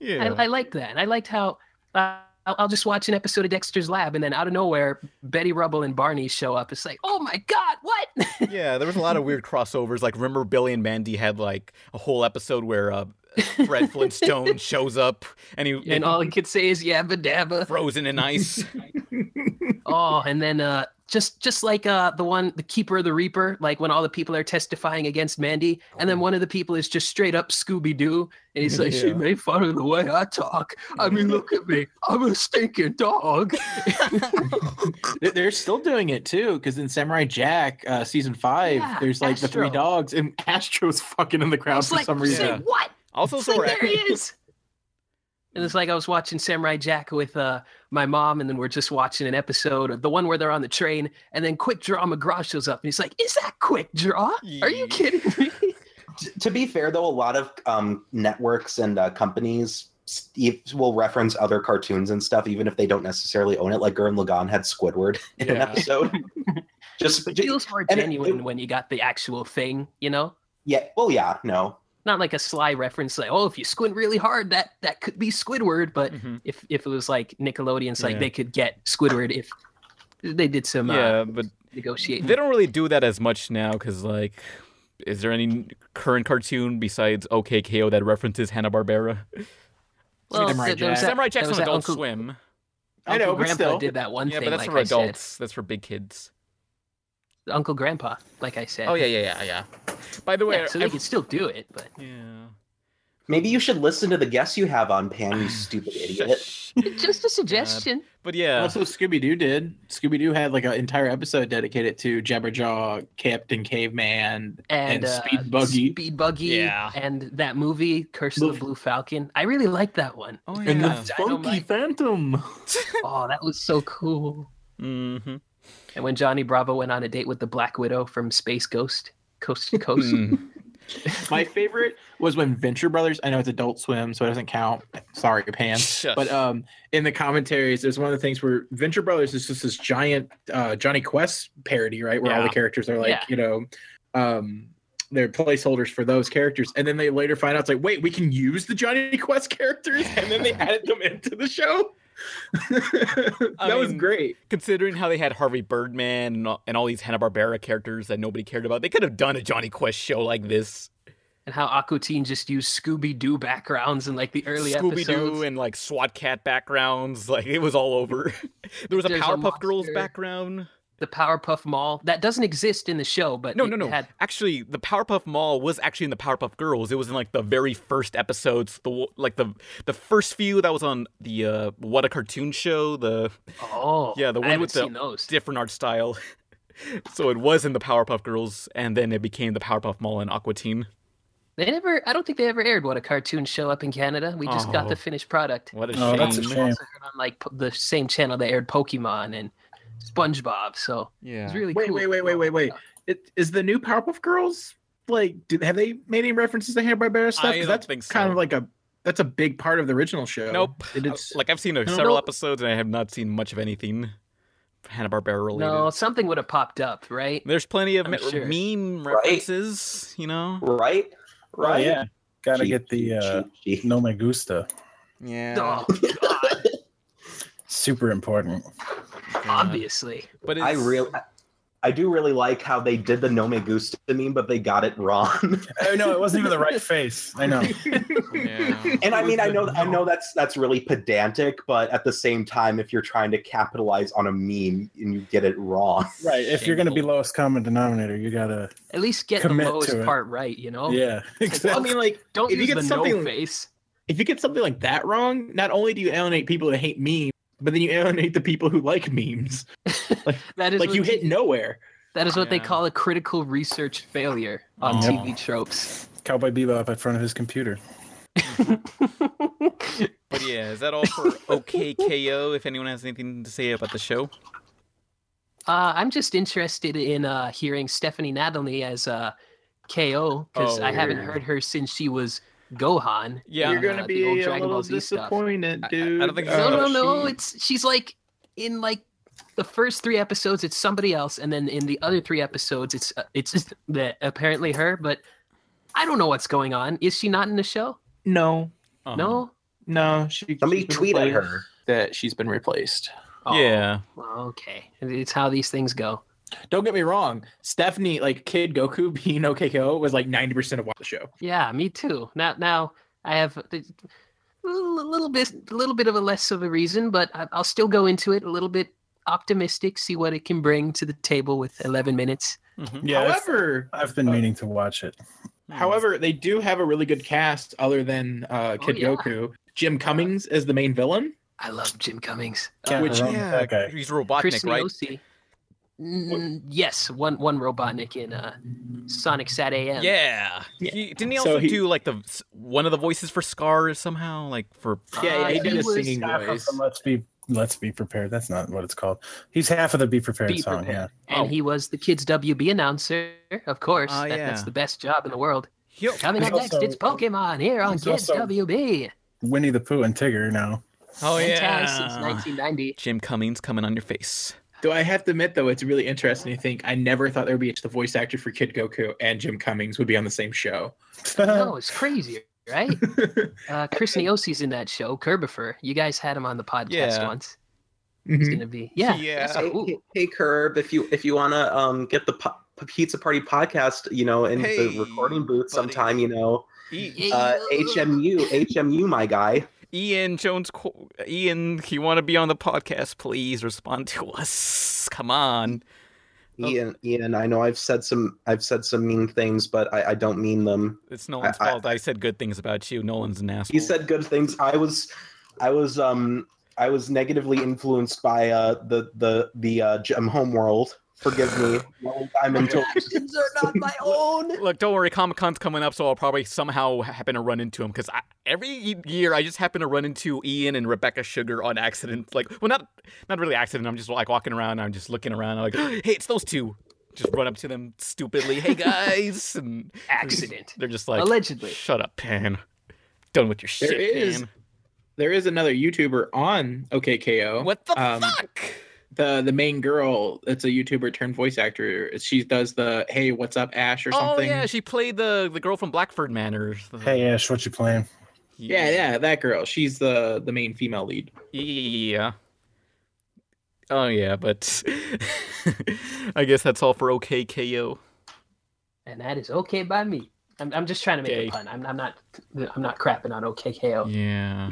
Yeah. I, I liked that. And I liked how uh, I'll, I'll just watch an episode of Dexter's Lab, and then out of nowhere, Betty Rubble and Barney show up. It's like, oh my god, what? yeah, there was a lot of weird crossovers. Like, remember Billy and Mandy had like a whole episode where uh, Fred Flintstone shows up and he and all he could say is yabba dabba. frozen in ice. Oh, and then uh, just just like uh, the one, the Keeper of the Reaper, like when all the people are testifying against Mandy, and then one of the people is just straight up Scooby Doo, and he's like, "She made fun of the way I talk. I mean, look at me, I'm a stinking dog." They're- They're still doing it too, because in Samurai Jack uh, season five, Yeah, there's like the three dogs, and Astro's fucking in the crowd for like, some reason. like, what? Also, It's so like, there he is. And it's like I was watching Samurai Jack with uh, my mom, and then we're just watching an episode of the one where they're on the train, and then Quick Draw McGraw shows up, and he's like, "Is that Quick Draw? Are you kidding me?" To be fair, though, a lot of um, networks and uh, companies will reference other cartoons and stuff, even if they don't necessarily own it. Like Gurren Lagann had Squidward in an episode. just, It feels more genuine it- when you got the actual thing, you know, yeah. Well, yeah, no. Not like a sly reference, like, "Oh, if you squint really hard, that that could be Squidward." But Mhm. if if it was like Nickelodeon's, like they could get Squidward if they did some yeah, uh, but negotiate they don't really do that as much now because, like, is there any current cartoon besides OKKO that references Hanna Barbera? Well, Samurai there- there Jack. that- Samurai there Jack's was on Adult Uncle, Swim. I know, Uncle but Grandpa still. did that one Yeah, thing. but that's like for I said. adults. That's for big kids. Uncle Grandpa, like I said. Oh yeah, yeah, yeah, yeah. By the way, Yeah, so they I've- can still do it, but yeah. Maybe you should listen to the guests you have on Pan, you stupid idiot. Just a suggestion. But yeah, Also, Scooby Doo did. Scooby Doo had like an entire episode dedicated to Jabberjaw, Captain Caveman, and, and, uh, Speed Buggy, Speed Buggy, Yeah. and that movie Curse of the Blue Falcon. I really liked that one. oh yeah. and the yeah. Funky Dynamite. Phantom. Oh, that was so cool. mm-hmm. And when Johnny Bravo went on a date with the Black Widow from Space Ghost, Coast to Coast. Mm. My favorite was when Venture Brothers. I know it's Adult Swim, so it doesn't count. Sorry, Pan. Shush. But um, in the commentaries, there's one of the things where Venture Brothers is just this giant uh, Jonny Quest parody, right? Where all the characters are like, Yeah. you know, um, they're placeholders for those characters, and then they later find out it's like, wait, we can use the Jonny Quest characters, and then they added them into the show. that I was mean, great. Considering how they had Harvey Birdman and all, and all these Hanna Barbera characters that nobody cared about, they could have done a Jonny Quest show like this. and how Aquatine just used Scooby Doo backgrounds in like the early Scooby Doo episodes. and like SWAT Cat backgrounds, like it was all over. there was a There's a Powerpuff Girls background. The Powerpuff Mall that doesn't exist in the show, but No, it no, no. had Actually, the Powerpuff Mall was actually in the Powerpuff Girls. It was in like the very first episodes, the like the the first few that was on the uh, What a Cartoon Show. The oh Yeah, the one with the those. different art style. so it was in the Powerpuff Girls, and then it became the Powerpuff Mall in Aquatine. They never. I don't think they ever aired what a cartoon show up in Canada. We just got Oh. the finished product. What a Oh, that's a shame. shame. Also heard on like the same channel that aired Pokemon and SpongeBob. So Yeah. it's really Wait, cool. wait, wait, wait, wait, wait. Wait. It, is the new Powerpuff Girls like? Do, have they made any references to Hanna Barbera stuff? I 'Cause don't that's think kind of like a that's a big part of the original show. Nope. It is, Like I've seen uh, No, several no. episodes, and I have not seen much of anything Hanna Barbera related. No, something would have popped up, right? There's plenty of me- sure. meme Right. references, you know. Right? Oh, Right? yeah. Gotta Cheap, get the uh, cheap, cheap. no me gusta. Yeah. Oh, God, Super important. Obviously. But it's, I really, I do really like how they did the No Me Gusta meme, but they got it wrong. Oh no, it wasn't even the right face. I know. Yeah. and I mean, I know, I know that's that's really pedantic, but at the same time, if you're trying to capitalize on a meme and you get it wrong, Right. If you're gonna be lowest common denominator, you gotta At least get the lowest part right, you know? Yeah. I mean, like Don't if you get the something no face. if you get something like that wrong, not only do you alienate people that hate memes, but then you alienate the people who like memes. That is like what you hit nowhere. That is what they call a critical research failure on Oh. TV tropes. Cowboy Bebop at front of his computer. But yeah, is that all for OKKO? If anyone has anything to say about the show, Uh, I'm just interested in uh, hearing Stephanie Nadolny as uh, KO because Oh, I haven't heard her since she was Gohan. yeah, You're gonna uh, be old a little Ball Z stuff. disappointed, I- I don't think No, Uh, no, no. she- It's she's like in like the first three episodes, it's somebody else, and then in the other three episodes, it's uh, it's just the, apparently her. But I don't know what's going on. Is she not in the show? no, Uh-huh. No. no. She somebody she's tweet at her. that she's been replaced. Oh, Yeah. okay. It's how these things go. Don't get me wrong. Stephanie, like Kid Goku being OKKO, was like ninety percent of what the show. Yeah, me too. Now, now I have a little bit, a little bit of a less of a reason, but I- I'll still go into it a little bit optimistic, see what it can bring to the table with 11 minutes. Mhm. Yeah. I've- however, I've been meaning to watch it. however, they do have a really good cast other than uh, Kid yeah. Goku. Jim Cummings is the main villain. I love Jim Cummings. Can't Uh, go wrong with Yeah, okay. he's Robotnik, Chris right? Niosi. Mm, yes, one one Robotnik in uh, Sonic Sat AM. Yeah. Yeah. He, didn't he So also he- do like the one of the voices for Scar somehow, like for? Yeah, Uh, yeah, he did he a singing voice. Let's be Let's be prepared. That's not what it's called. He's half of the Be Prepared Be song. Prepared. Yeah. And Oh. he was the kids WB announcer, of course. Ah, That- That's the best job in the world. Yo, Coming up next, it's Pokemon here on Kids WB. Winnie the Pooh and Tigger now. oh And yeah. Since 1990. Jim Cummings coming on your face. Though I have to admit, though, it's really interesting to think. I never thought there would be the voice actor for Kid Goku and Jim Cummings would be on the same show. no, it's crazy, right? Uh, Chris Niosi's in that show, Kerbifer. You guys had him on the podcast Yeah. once. He's Mhm. gonna be yeah. Yeah. that's Hey, cool. hey, hey, Curb, if you if you want to um get the po- Pizza Party podcast, you know, in Hey, the recording booth buddy. sometime, you know, uh, HMU, HMU, my guy. Ian Jones, Ian, you want to be on the podcast? Please respond to us. Come on. Oh. Ian, Ian, I know I've said some I've said some mean things, but I, I don't mean them. It's Nolan's I- I- fault. I said good things about you. Nolan's an asshole. You said good things. I was I was um I was negatively influenced by uh, the the the uh, Gem Homeworld. Forgive me. I'm into Actions are not my own. Look, don't worry. Comic Con's coming up, so I'll probably somehow happen to run into him because every year I just happen to run into Ian and Rebecca Sugar on accident. Like, well, not not really accident. I'm just like walking around. I'm just looking around. I'm like, hey, it's those two. Just run up to them stupidly. Hey guys, and Accident. they're just like, Allegedly. shut up, Pan. Done with your shit, There is- Pan. There is another YouTuber on OKKO. What the Um, fuck? The the main girl, it's a YouTuber turned voice actor. She does the "Hey, what's up, Ash" or oh, something. Oh yeah, she played the the girl from Blackford Manor. Hey Ash, what you playing? yeah, yeah, that girl. She's the the main female lead. Yeah. Oh yeah, but I guess that's all for OKKO. And that is okay by me. I'm, I'm just trying to make Okay. a pun. I'm, I'm not I'm not crapping on OKKO. Yeah.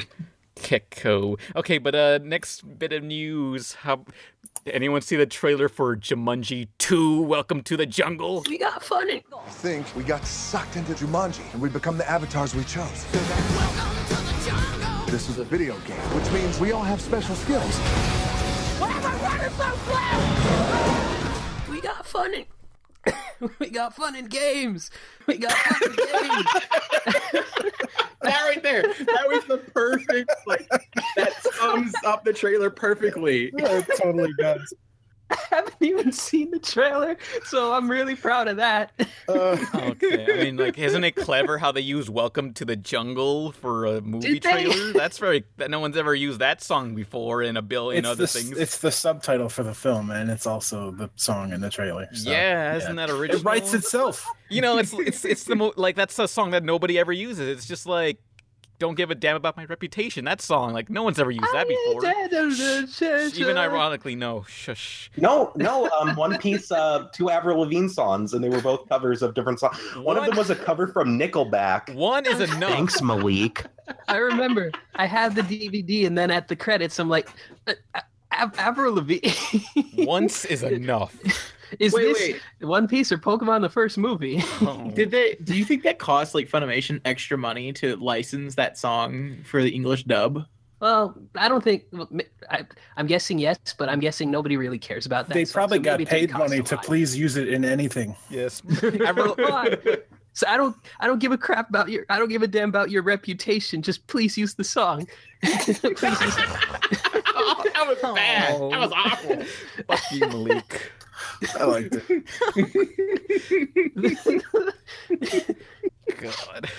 Kekko. Okay, but uh next bit of news. How anyone see the trailer for Jumanji 2 Welcome to the Jungle? We got fun. I think we got sucked into Jumanji and we become the avatars we chose. This is a video game, which means we all have special skills. we got fun. In- we got fun in games. We got fun in games. That right there, that was the perfect like that sums up the trailer perfectly. it totally does. I haven't even seen the trailer, so I'm really proud of that. Uh, Okay. I mean like isn't it clever how they use Welcome to the Jungle for a movie they? trailer? That's very that no one's ever used that song before in a billion it's other the, things. it's the subtitle for the film, and it's also the song in the trailer. so, yeah, isn't that original? It writes itself. You know, it's it's it's the mo- like that's a song that nobody ever uses. It's just like don't give a damn about my reputation. That song, like no one's ever used that before. Even ironically, no. Shush. No, no. Um, One Piece, uh, two Avril Lavigne songs, and they were both covers of different songs. One of them was a cover from Nickelback. One is enough. Thanks, Malik. I remember I had the DVD, and then at the credits, I'm like, uh, Avril Lavigne. Once is enough. Is Wait, this wait. One Piece or Pokemon the first movie? Oh. Did they? Do you think that cost like Funimation extra money to license that song for the English dub? Well, I don't think. well, m- I, am guessing yes, but I'm guessing nobody really cares about that. They song, probably so got paid money to please use it in anything. yes. Come on. So I don't. I don't give a crap about your. I don't give a damn about your reputation. Just please use the song. Please use Oh, that was bad. That was oh. awful. Fuck you, Malik. I liked it. God.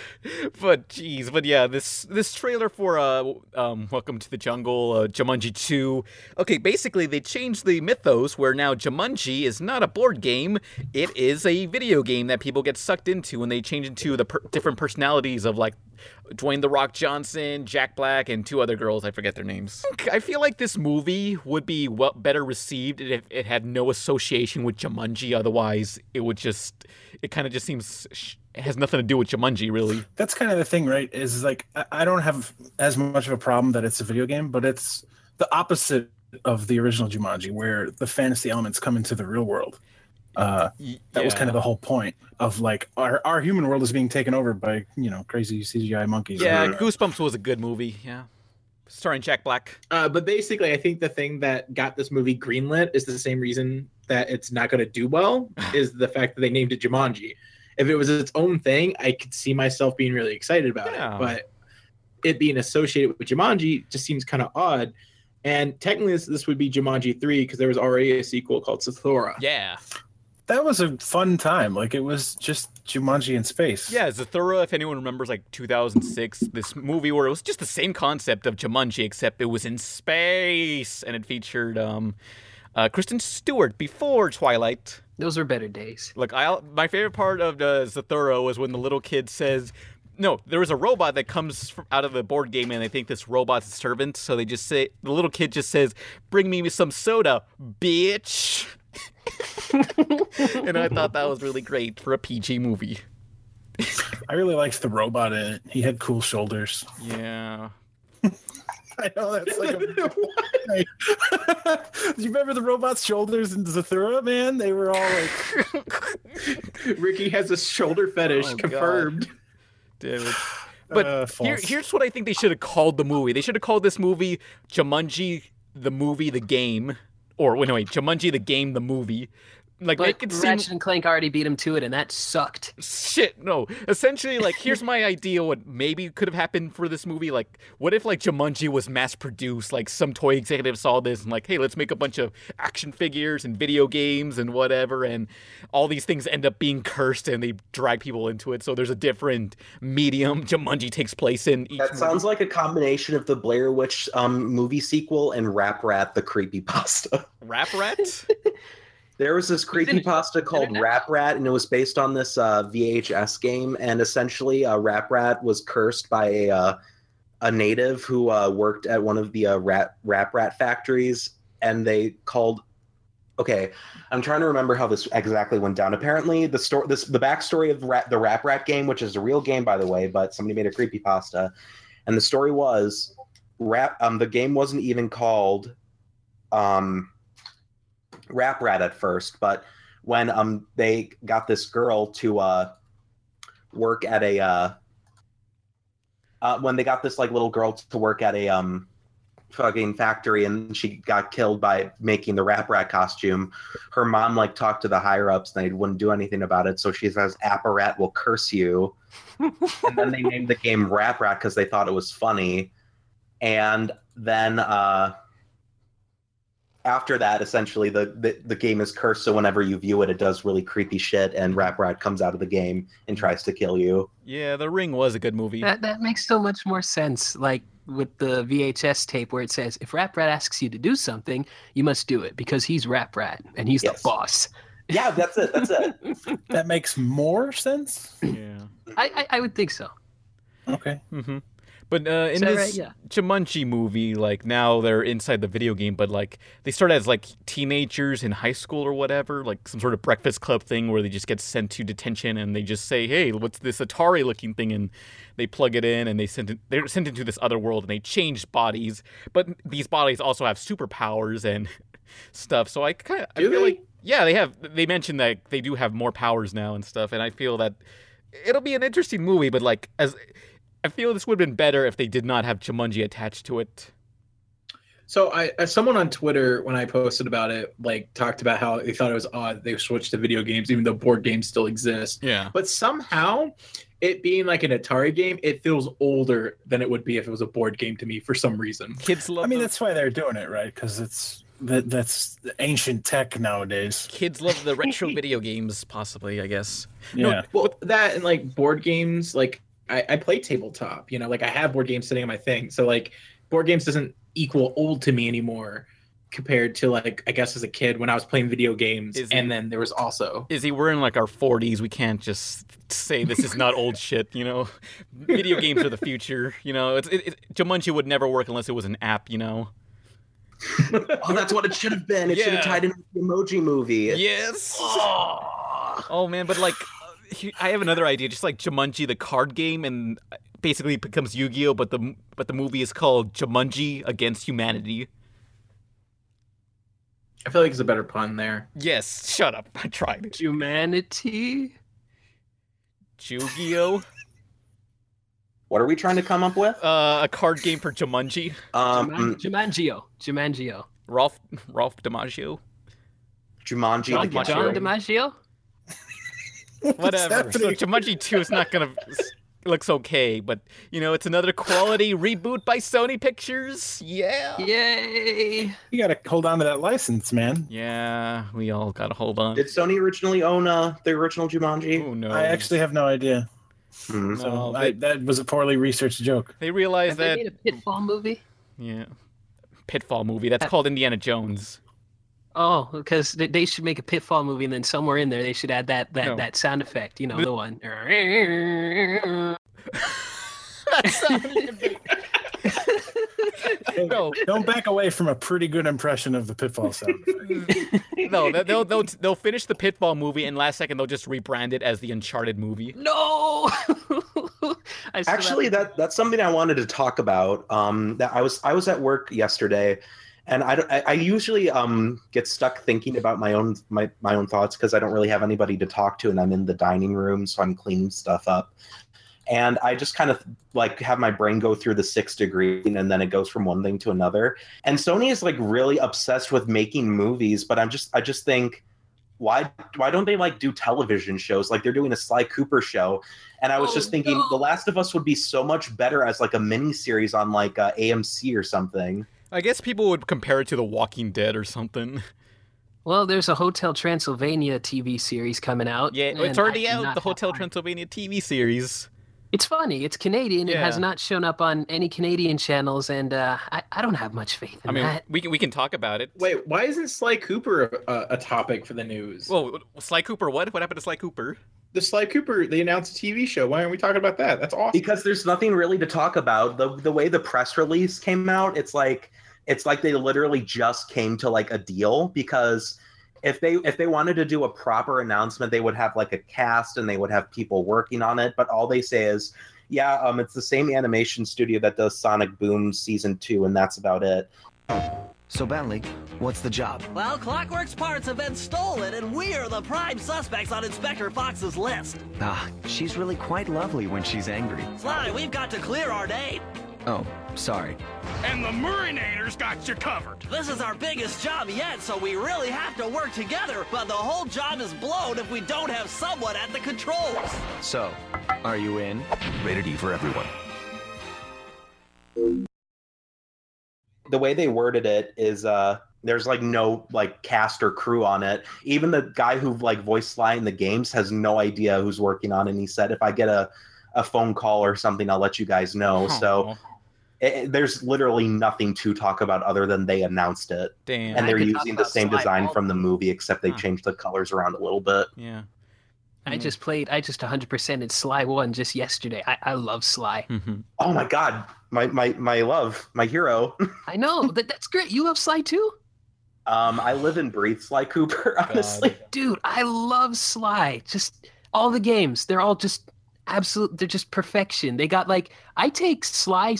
But jeez, but yeah, this this trailer for uh um Welcome to the Jungle, uh, Jumanji 2. Okay, basically they changed the mythos where now Jumanji is not a board game, it is a video game that people get sucked into and they change into the per- different personalities of like Dwayne the Rock Johnson, Jack Black, and two other girls. I forget their names. I feel like this movie would be well, better received if it had no association with Jumanji. Otherwise, it would just, it kind of just seems, sh- it has nothing to do with Jumanji, really. That's kind of the thing, right? Is like I- I don't have as much of a problem that it's a video game, but it's the opposite of the original Jumanji, where the fantasy elements come into the real world. Uh, that was kind of the whole point of like our, our human world is being taken over by you know crazy CGI monkeys. Yeah, Goosebumps was a good movie. Yeah, starring Jack Black. Uh, but basically, I think the thing that got this movie greenlit is the same reason that it's not going to do well is the fact that they named it Jumanji. If it was its own thing, I could see myself being really excited about Yeah. it. But it being associated with Jumanji just seems kind of odd. And technically, this, this would be Jumanji 3 because there was already a sequel called Zathura. Yeah, that was a fun time. Like it was just Jumanji in space. yeah. Zathura, if anyone remembers, like 2006, this movie where it was just the same concept of Jumanji, except it was in space and it featured um, uh, Kristen Stewart before Twilight. Those were better days. Look, I my favorite part of the Zathura was when the little kid says, "No, there was a robot that comes from, out of the board game, and they think this robot's a servant." So they just say, the little kid just says, "Bring me some soda, bitch." and I thought that was really great for a PG movie. I really liked the robot in it. He had cool shoulders. Yeah. I know that's like a. Do you remember the robot's shoulders in Zathura, man? They were all like. Ricky has a shoulder fetish Oh, God. confirmed. Damn it. But Uh, here, here's what I think they should have called the movie. They should have called this movie Jumanji the movie, the game, or wait, no, wait, Jumanji the game, the movie. Like But make it seem Ratchet and Clank already beat him to it, and that sucked. shit. No, essentially, like here's my idea. What maybe could have happened for this movie? Like, what if like Jumanji was mass produced? Like some toy executive saw this and like, hey, let's make a bunch of action figures and video games and whatever, and all these things end up being cursed and they drag people into it. So there's a different medium Jumanji takes place in. Each That movie. sounds like a combination of the Blair Witch um, movie sequel and Rap Rat the creepypasta. Rap Rat. There was this creepy pasta called. Rap Rat, and it was based on this uh, VHS game. And essentially, uh, Rap Rat was cursed by a uh, a native who uh, worked at one of the uh, rat Rap Rat factories, and they called. Okay, I'm trying to remember how this exactly went down. Apparently, the story, this the backstory of Rat, the Rap Rat game, which is a real game by the way, but somebody made a creepy pasta, and the story was, rap. Um, the game wasn't even called, um, Rap Rat at first, but when um they got this girl to uh work at a uh, uh when they got this like little girl to work at a um fucking factory and she got killed by making the rap rat costume her mom like talked to the higher ups and they wouldn't do anything about it. So she says apparat will curse you. And then they named the game rap rat because they thought it was funny. And then uh after that, essentially the, the the game is cursed. So whenever you view it, it does really creepy shit, and Rap Rat comes out of the game and tries to kill you. yeah, The Ring was a good movie. That that makes so much more sense. Like with the VHS tape where it says, "If Rap Rat asks you to do something, you must do it because he's Rap Rat and he's Yes. the boss." Yeah, that's it. That's it. That makes more sense. yeah. I, I I would think so. Okay. hmm But uh, in Is that this right? Yeah. Jumanji movie, like now they're inside the video game, but like they start as like teenagers in high school or whatever, like some sort of breakfast club thing where they just get sent to detention and they just say, "Hey, what's this Atari looking thing?" and they plug it in and they sent it, they're sent into this other world and they change bodies, but these bodies also have superpowers and stuff. So I kind of I feel they? like yeah, they have they mentioned that they do have more powers now and stuff, and I feel that it'll be an interesting movie, but like as I feel this would have been better if they did not have Jumanji attached to it. So I, as someone on Twitter when I posted about it, like talked about how they thought it was odd they switched to video games, even though board games still exist. Yeah. But somehow, it being like an Atari game, it feels older than it would be if it was a board game to me for some reason. Kids love I mean, the, that's why they're doing it, right? Because it's that that's ancient tech nowadays. kids love the retro video games, possibly, I guess. Yeah. Well, that and like board games, like I, I play tabletop. You know, like I have board games sitting on my thing. So like board games doesn't equal old to me anymore compared to like I guess as a kid when I was playing video games. Is and then there was also Izzy, we're in like our 40s. We can't just say this is not old shit, you know? Video games are the future, you know? It's, it, it, Jumanji would never work unless it was an app, you know? oh, that's what it should have been. It should have tied in with the Emoji Movie. Yes. Oh, man, but like, he- I have another idea. Just like Jumanji, the card game, and basically it becomes Yu-Gi-Oh, but the but the movie is called Jumanji Against Humanity. I feel like it's a better pun there. Yes, shut up. I tried. Humanity. Yu-Gi-Oh, What are we trying to come up with? uh, a card game for Jumanji. Um, Juman- Jumangio. Jumangio. Ralph Ralph DiMaggio. Jumanji. John the John. DiMaggio. Whatever. So? Jumanji 2 is not gonna looks okay, but you know, it's another quality reboot by Sony Pictures. Yeah. Yay! You got to hold on to that license, man. Yeah, we all gotta hold on. Did Sony originally own uh, the original Jumanji? Oh no. I actually have no idea. Hmm. So No, I, that was a poorly researched joke. they Have realized they that made a Pitfall movie? yeah. Pitfall movie. That's called Indiana Jones. Oh, because they, they should make a Pitfall movie, and then somewhere in there they should add that that, No. that sound effect. You know, The- the one. no, Don't back away from a pretty good impression of the pitfall sound. no, they- they'll they'll they'll finish the Pitfall movie, and last second they'll just rebrand it as the Uncharted movie. No. Actually, have- that that's something I wanted to talk about. Um, that I was I was at work yesterday, and I I, usually um get stuck thinking about my own my my own thoughts because I don't really have anybody to talk to, and I'm in the dining room, so I'm cleaning stuff up. and I just kind of like have my brain go through the six degree and then it goes from one thing to another. And Sony is like really obsessed with making movies, but I'm just I just think why why don't they like do television shows like they're doing a Sly Cooper show? And I was Oh, just thinking no. The Last of Us would be so much better as like a mini series on like uh, AMC or something. I guess people would compare it to The Walking Dead or something. Well, there's a Hotel Transylvania TV series coming out. Yeah, it's already I out. The Hotel. Transylvania TV series. It's funny. It's Canadian. It has not shown up on any Canadian channels, and uh, I, I don't have much faith in I mean, that. we can we can talk about it. Wait, why isn't Sly Cooper a, a topic for the news? Well, Sly Cooper, what? What happened to Sly Cooper? the Sly Cooper, they announced a TV show. Why aren't we talking about that? That's awesome. because there's nothing really to talk about the the way the press release came out it's like it's like they literally just came to like a deal because if they if they wanted to do a proper announcement they would have like a cast and they would have people working on it but all they say is yeah um it's the same animation studio that does sonic boom season 2 and that's about it So, Bentley, what's the job? Well, Clockwork's parts have been stolen, and we are the prime suspects on Inspector Fox's list. Ah, she's really quite lovely when she's angry. Sly, we've got to clear our name. Oh, sorry. And the Murinators got you covered. This is our biggest job yet, so we really have to work together. But the whole job is blown if we don't have someone at the controls. So, are you in? Rated E for everyone. the way they worded it is uh there's like no like cast or crew on it even the guy who like voiced sly in the games has no idea who's working on it and he said if i get a a phone call or something i'll let you guys know so Aw, it, it- there's literally nothing to talk about other than they announced it damn. and they're using the same design all from the movie except they Huh. changed the colors around a little bit yeah. I just played. I just 100% in Sly One just yesterday. I, I love Sly. Mhm. oh my god my my my love my hero I know that that's great. You love Sly too, um i live and breathe sly cooper honestly dude. I love Sly. Just all the games. They're all just absolute. They're just perfection. They got like I take Sly.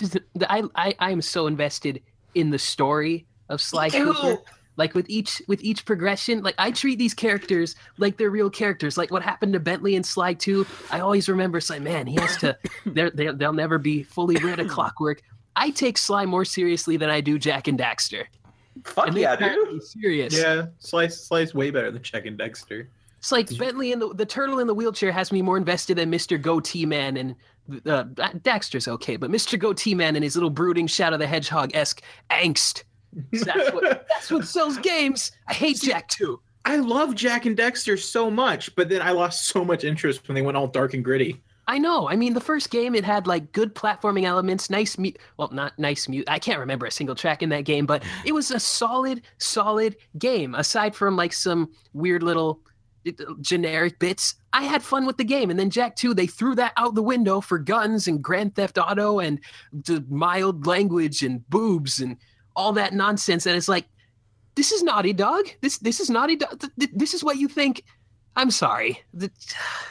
I I I am so invested in the story of Sly Ew. Cooper. Like with each with each progression, like I treat these characters like they're real characters. Like what happened to Bentley and Sly 2, I always remember it's like, man, he has to. They're, they'll they'll never be fully rid of Clockwork. I take Sly more seriously than I do Jak and Daxter. fuck And they yeah dude serious. Yeah, Sly Sly's way better than Jak and Daxter. It's like Bentley and the, the turtle in the wheelchair has me more invested than Mr. Goatee Man and uh, Daxter's okay, but Mr. Goatee Man and his little brooding Shadow the Hedgehog esque angst. So That's what that's what sells games. I hate Jak too. I love Jak and Daxter so much, but then I lost so much interest when they went all dark and gritty. I know. I mean, the first game it had like good platforming elements, nice mu- well, not nice mute. I can't remember a single track in that game, but it was a solid, solid game. Aside from like some weird little Uh, generic bits, I had fun with the game. And then Jak 2, they threw that out the window for guns and Grand Theft Auto and mild language and boobs and all that nonsense. And it's like, this is Naughty Dog. This this is Naughty Dog. Th- th- This is what you think. I'm sorry. The-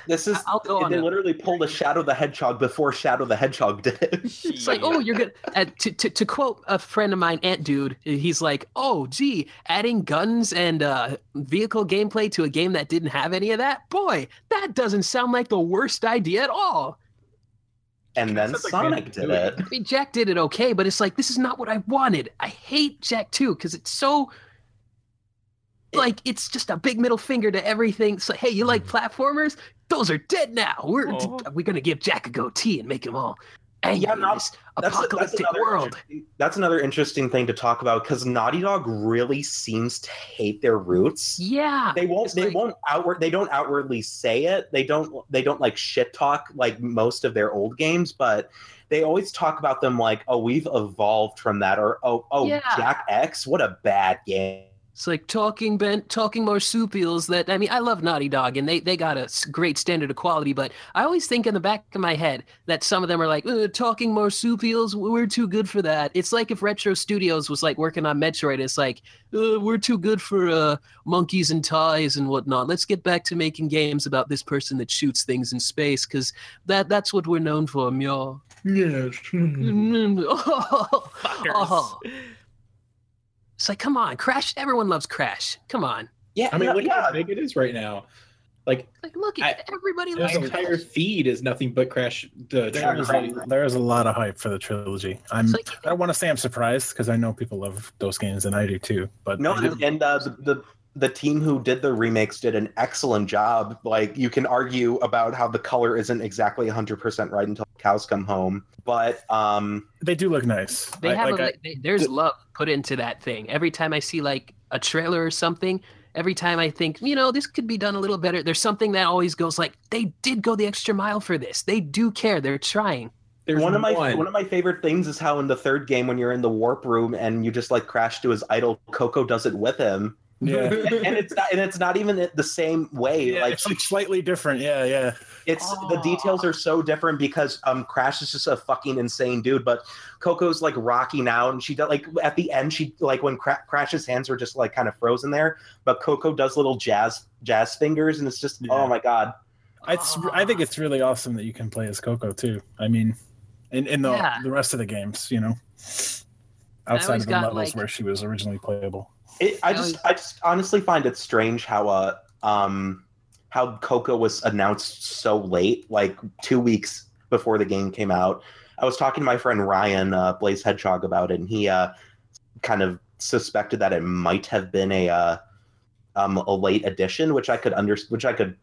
this is I'll go on they literally pulled a shadow the hedgehog before shadow the hedgehog did It's like, oh, you're good. Uh, to, to, to quote a friend of mine, Ant Dude, he's like, oh, gee, adding guns and uh, vehicle gameplay to a game that didn't have any of that? Boy, that doesn't sound like the worst idea at all. and then Sounds like Sonic did it. I mean, Jak did it okay, but it's like, this is not what I wanted. I hate Jak too because it's so. Like, it's just a big middle finger to everything. So hey, you like mm. platformers? Those are dead now. We're, Oh. we're going to give Jak a goatee and make him all angry Yeah, in no, That's, that's apocalyptic another world. interesting- That's another interesting thing to talk about because Naughty Dog really seems to hate their roots. Yeah. They won't. They like- won't outward. They don't outwardly say it. They don't. They don't like shit talk like most of their old games, but they always talk about them like, "Oh, we've evolved from that," or "Oh, oh, Yeah. Jak X, what a bad game." It's like talking bent, talking marsupials. That I mean, I love Naughty Dog, and they they got a great standard of quality. But I always think in the back of my head that some of them are like "Uh, talking marsupials. We're too good for that. It's like if Retro Studios was like working on Metroid. It's like uh, we're too good for uh, monkeys and ties and whatnot. Let's get back to making games about this person that shoots things in space because that that's what we're known for, meow. Yes. oh, Fuckers. oh. It's like, come on, Crash. Everyone loves Crash. Come on. Yeah, I mean, no, look yeah. how big it is right now. Like, Like, look, I- everybody my loves entire feed is nothing but Crash. The There is, a, there is a lot of hype for the trilogy. I'm. Like- I don't want to say I'm surprised because I know people love those games and I do too. But No, I and uh, the, the the team who did the remakes did an excellent job. Like you can argue about how the color isn't exactly 100% right until cows come home, but um they do look nice. They I- have like a, I- they, there's love put into that thing. Every time I see like a trailer or something, every time I think, you know, this could be done a little better. There's something that always goes like, they did go the extra mile for this. They do care. They're trying. There's one of my one. one of my favorite things is how in the third game when you're in the warp room and you just like crash to his idol, Coco does it with him. Yeah, and it's not and it's not even the same way. Yeah, like it's like slightly different. Yeah, yeah. It's the details are so different because um Crash is just a fucking insane dude, but Coco's like rocking out and she does like at the end she like when Cra- Crash's hands were just like kind of frozen there, but Coco does little jazz jazz fingers and it's just Yeah. oh my god. It's, I think it's really awesome that you can play as Coco too. I mean, in, in the Yeah. the rest of the games, you know, outside of the got, levels like- where she was originally playable. It, I I just I just honestly find it strange how uh um how Coco was announced so late, like two weeks before the game came out. I was talking to my friend Ryan uh, Blaze Hedgehog about it, and he uh, kind of suspected that it might have been a uh, um, a late edition, which I could under which I could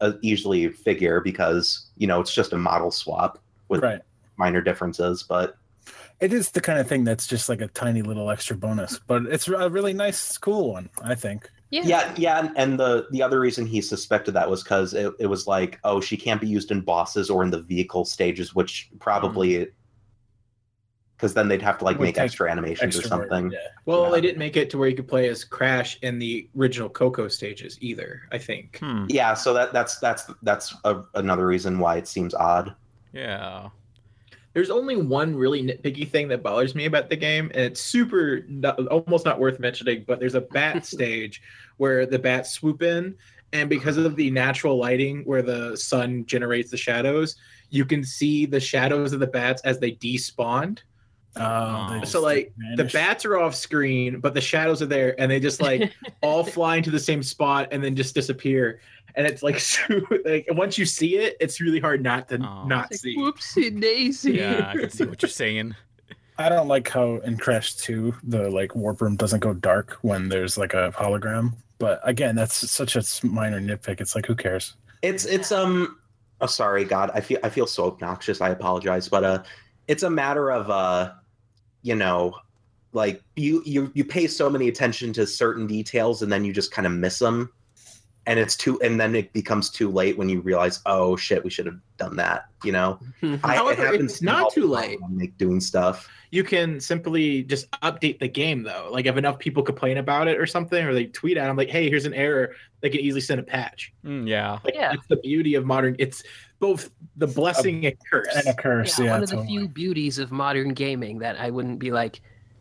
uh, easily figure because you know it's just a model swap with Right. minor differences. But It is the kind of thing that's just like a tiny little extra bonus, but it's a really nice, cool one. I think. Yeah. yeah, yeah, and, and the the other reason he suspected that was because it, it was like, oh, she can't be used in bosses or in the vehicle stages, which probably because then they'd have to like Would make extra animations or extra work, something. Yeah. Well, Yeah. they didn't make it to where you could play as Crash in the original Coco stages either. I think. Hmm. Yeah, so that that's that's that's a, another reason why it seems odd. Yeah. There's only one really nitpicky thing that bothers me about the game, and it's super not, almost not worth mentioning. But there's a bat stage where the bats swoop in, and because of the natural lighting where the sun generates the shadows, you can see the shadows of the bats as they despawned. Oh, they just So like the bats are off screen, but the shadows are there, and they just like all fly into the same spot and then just disappear. And it's like, so, like once you see it, it's really hard not to Oh. not Like, see. whoopsie daisy. Yeah, I can see what you're saying. I don't like how in Crash 2 the like warp room doesn't go dark when there's like a hologram. But again, that's such a minor nitpick. It's like who cares? It's it's um oh sorry God I feel I feel so obnoxious I apologize but uh it's a matter of uh you know like you you you pay so many attention to certain details and then you just kind of miss them and it's too and then it becomes too late when you realize oh shit we should have done that you know I, However, it happens it's not too late. when like doing stuff You can simply just update the game though. Like if enough people complain about it or something, or they tweet at them like, "Hey, here's an error," they can easily send a patch. Mm, yeah. Like, Yeah. That's the beauty of modern. It's both the blessing and curse. And a curse, Yeah, yeah. one of the few beauties of modern gaming that I wouldn't be like,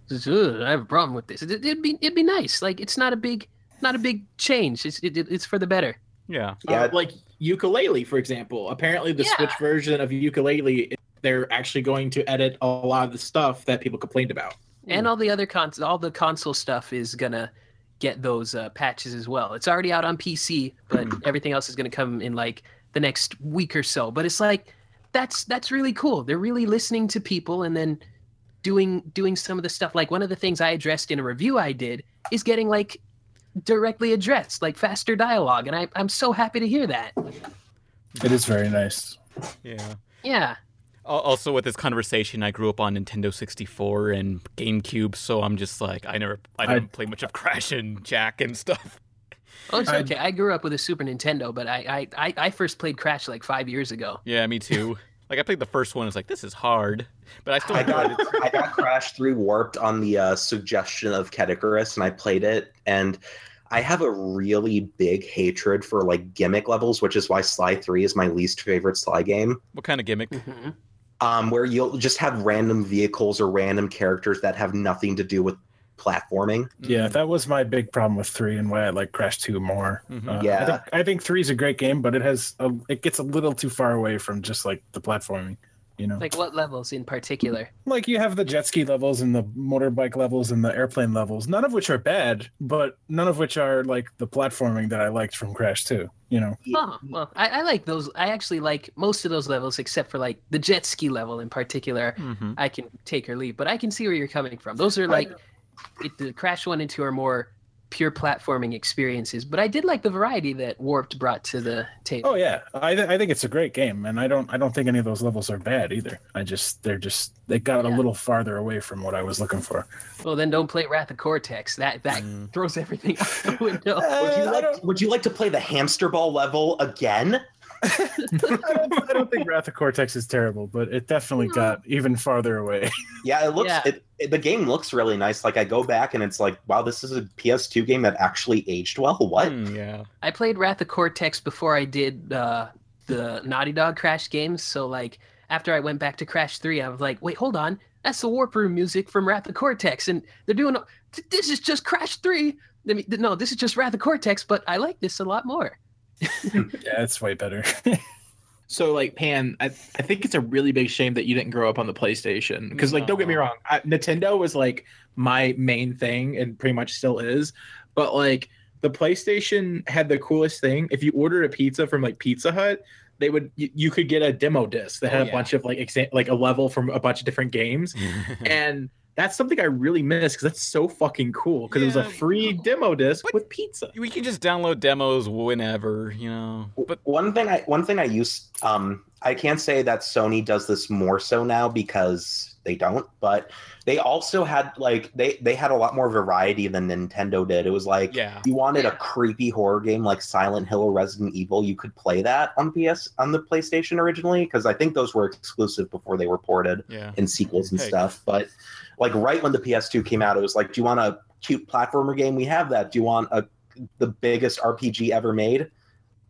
I have a problem with this. It, it'd be it'd be nice. Like it's not a big not a big change. It's it, it's for the better. Yeah. yeah Uh, like Yooka-Laylee, for example. Apparently, the Yeah. Switch version of Yooka-Laylee, they're actually going to edit a lot of the stuff that people complained about. And all the other cons all the console stuff is gonna get those uh, patches as well. It's already out on PC, but everything else is gonna come in like the next week or so. But it's like that's that's really cool. They're really listening to people and then doing doing some of the stuff. Like one of the things I addressed in a review I did is getting like directly addressed, like faster dialogue, and I, I'm so happy to hear that. It is very nice. Yeah. Yeah. Also, with this conversation, I grew up on Nintendo 64 and GameCube, so I'm just like, I never, I I- didn't play much of Crash and Jak and stuff. Oh, it's okay. I grew up with a Super Nintendo, but I, I, I, I first played Crash like five years ago. Yeah, me too. Like, I played the first one, I was like, this is hard, but I still I got it. I got Crash 3 Warped on the uh, suggestion of Kedikarus, and I played it, and I have a really big hatred for like gimmick levels, which is why Sly 3 is my least favorite Sly game. What kind of gimmick? Mhm. Um, where you'll just have random vehicles or random characters that have nothing to do with platforming. Yeah, that was my big problem with three and why I like Crash two more. Mhm. Uh, Yeah. I think I think three is a great game, but it has a, it gets a little too far away from just like the platforming. You know, Like what levels in particular? like you have the jet ski levels and the motorbike levels and the airplane levels, none of which are bad, but none of which are like the platforming that I liked from Crash 2. You know, Oh, well, I, I like those. I actually like most of those levels, except for like the jet ski level in particular. Mhm. I can take or leave, but I can see where you're coming from. Those are like it, the Crash One and Two are more pure platforming experiences, but I did like the variety that Warped brought to the table. Oh yeah, I, th- I think it's a great game, and I don't I don't think any of those levels are bad either. I just they're just they got a little farther away from what I was looking for. Well, then don't play Wrath of Cortex. That that Mm. throws everything out the window. Would you like Would you like to play the hamster ball level again? I don't, I don't think Wrath of Cortex is terrible, but it definitely got even farther away. Yeah, it looks Yeah. It, it- the game looks really nice. Like I go back and it's like, wow, this is a PS2 game that actually aged well. What? Mm, yeah. I played Wrath of Cortex before I did uh, the Naughty Dog Crash games. So like after I went back to Crash Three, I was like, wait, hold on, that's the Warp Room music from Wrath of Cortex, and they're doing this is just Crash Three. I mean, no, this is just Wrath of Cortex, but I like this a lot more. yeah, it's way better. So like Pan, I, I think it's a really big shame that you didn't grow up on the PlayStation because like don't get me wrong, I, Nintendo was like my main thing and pretty much still is, but like the PlayStation had the coolest thing. If you ordered a pizza from like Pizza Hut, they would you, you could get a demo disc that Oh, had a oh, bunch of like exa- like a level from a bunch of different games, and that's something I really miss because that's so fucking cool because it was a Yeah. free demo disc with pizza. we can just download demos whenever, you know. But one thing I one thing I use um I can't say that Sony does this more so now because they don't, but they also had like they they had a lot more variety than Nintendo did. It was like yeah. you wanted a creepy horror game like Silent Hill or Resident Evil, you could play that on PS on the PlayStation originally because I think those were exclusive before they were ported Yeah. in sequels and Hey. stuff. But like right when the PS2 came out, it was like, do you want a cute platformer game? We have that. Do you want a the biggest RPG ever made?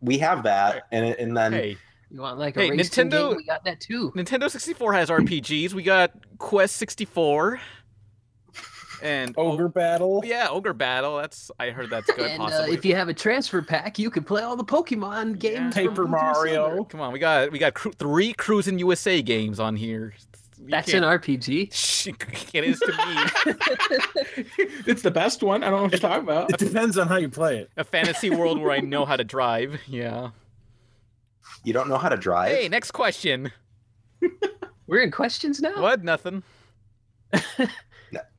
We have that, and and then Hey, You want like a Hey, racing Nintendo- game? We got that too. Nintendo 64 has RPGs. We got Quest 64 and Ogre Battle. yeah, Ogre Battle. That's I heard that's good. And uh, if you have a transfer pack, you can play all the Pokemon games. from Paper Mario. Come on, we got we got cru- three Cruis'n USA games on here. You That's an RPG. It is to me it's the best one. I don't know what you're talking about. It depends on how you play it. a fantasy world where I know how to drive. Yeah. you don't know how to drive. Hey, next question. We're in questions now. What? Nothing.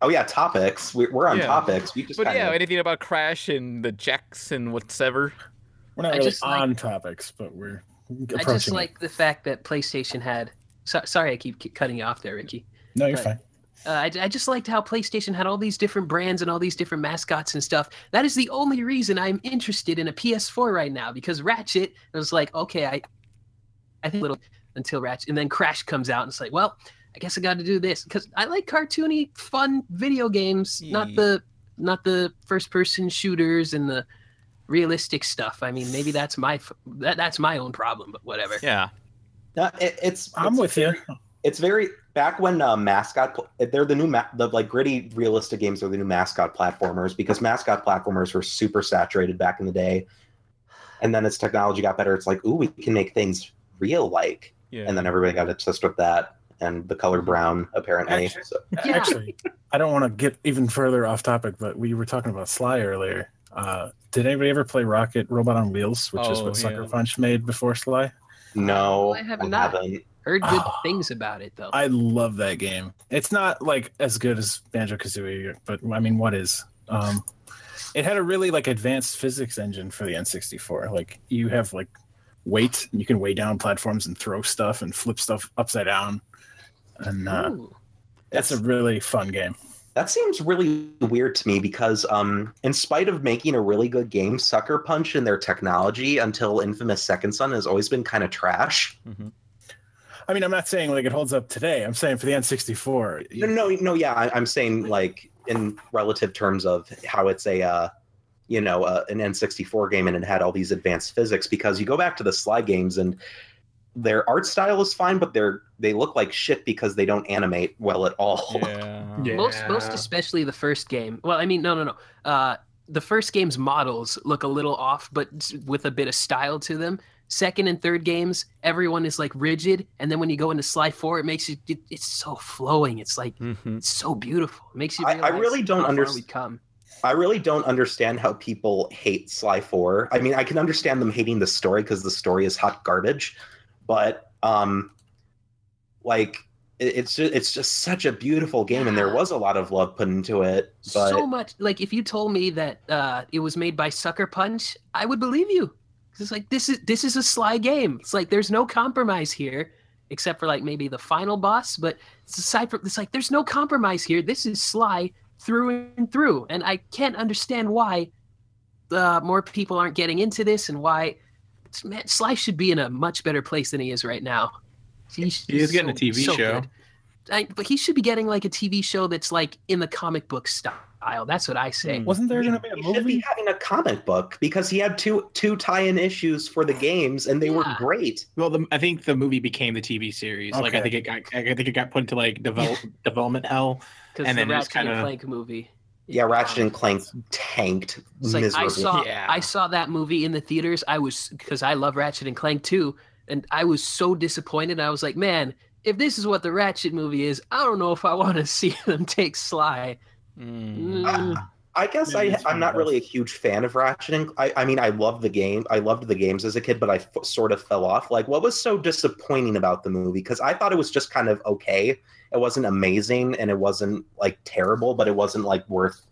Oh yeah, topics. We're, we're on Yeah. topics. We just But kinda, yeah, anything about Crash and the jacks and whatever. We're not I really just like- on topics, but we're I approaching just it. like the fact that PlayStation had. So, sorry, I keep keep cutting you off there, Ricky. No, you're but- fine. Uh, I, I just liked how PlayStation had all these different brands and all these different mascots and stuff. That is the only reason I'm interested in a PS4 right now because Ratchet. It was like, okay, I, I think a little until Ratchet, and then Crash comes out, and it's like, well, I guess I got to do this because I like cartoony, fun video games, not the not the first person shooters and the realistic stuff. I mean, maybe that's my that, that's my own problem, but whatever. Yeah. No, it, it's I'm it's with you. It's very back when uh, mascot. They're the new ma- the like gritty realistic games are the new mascot platformers because mascot platformers were super saturated back in the day, and then as technology got better, it's like ooh we can make things real like, Yeah. and then everybody got obsessed with that and the color brown apparently. Actually- So, Yeah. Actually, I don't want to get even further off topic, but we were talking about Sly earlier. Uh, did anybody ever play Rocket Robot on Wheels, which is Oh, what Sucker yeah. Punch made before Sly? No, I have I not. haven't. Heard good things about it though. I love that game. It's not like as good as Banjo Kazooie, but I mean, what is? Um, it had a really like advanced physics engine for the N64. Like you have like weight, you can weigh down platforms and throw stuff and flip stuff upside down, and uh, Ooh. it's a really fun game. That seems really weird to me because, um, in spite of making a really good game, Sucker Punch and their technology until Infamous Second Son has always been kind of trash. Mhm. I mean, I'm not saying like it holds up today. I'm saying for the N64, No, no, no. Yeah, I, I'm saying like in relative terms of how it's a, uh, you know, uh, an N64 game and it had all these advanced physics. Because you go back to the Sly games and their art style is fine, but they're they look like shit because they don't animate well at all. Yeah. Yeah. Most, most especially the first game. Well, I mean, no, no, no. Uh, the first game's models look a little off, but with a bit of style to them. second and third games, everyone is like rigid, and then when you go into Sly Four, it makes you it, it's so flowing. It's like Mhm. it's so beautiful. It makes you. I- I really don't how far we've come. I really don't understand how people hate Sly 4. I mean, I can understand them hating the story because the story is hot garbage, but um like it- it's just it's just such a beautiful game and there was a lot of love put into it, but so much like if you told me that uh it was made by Sucker Punch, I would believe you. It's like this is this is a Sly game. It's like there's no compromise here, except for like maybe the final boss. But it's aside from it's like there's no compromise here. This is Sly through and through, and I can't understand why uh, more people aren't getting into this and why man, Sly should be in a much better place than he is right now. He's, He is getting a TV show. I, but he should be getting like a TV show that's like in the comic book style. That's what I say. Wasn't there going to be a he should be having a comic book because he had two two tie-in issues for the games and they were great. Well, the, I think the movie became the TV series. Like I think it got, I think it got put into like develop, development hell. Because and the then it's Ratchet kinda- Clank movie. Yeah, Ratchet and Clank tanked It's like I miserably. saw Yeah. I saw that movie in the theaters. I was because I love Ratchet and Clank too, and I was so disappointed. I was like, man, if this is what the Ratchet movie is, I don't know if I want to see them take Sly. Mm. Mm. I guess I, I'm not really a huge fan of Ratchet. And, I, I mean, I love the game. I loved the games as a kid, but I f- sort of fell off. Like, what was so disappointing about the movie? Because I thought it was just kind of okay. It wasn't amazing, and it wasn't like terrible, but it wasn't like worth,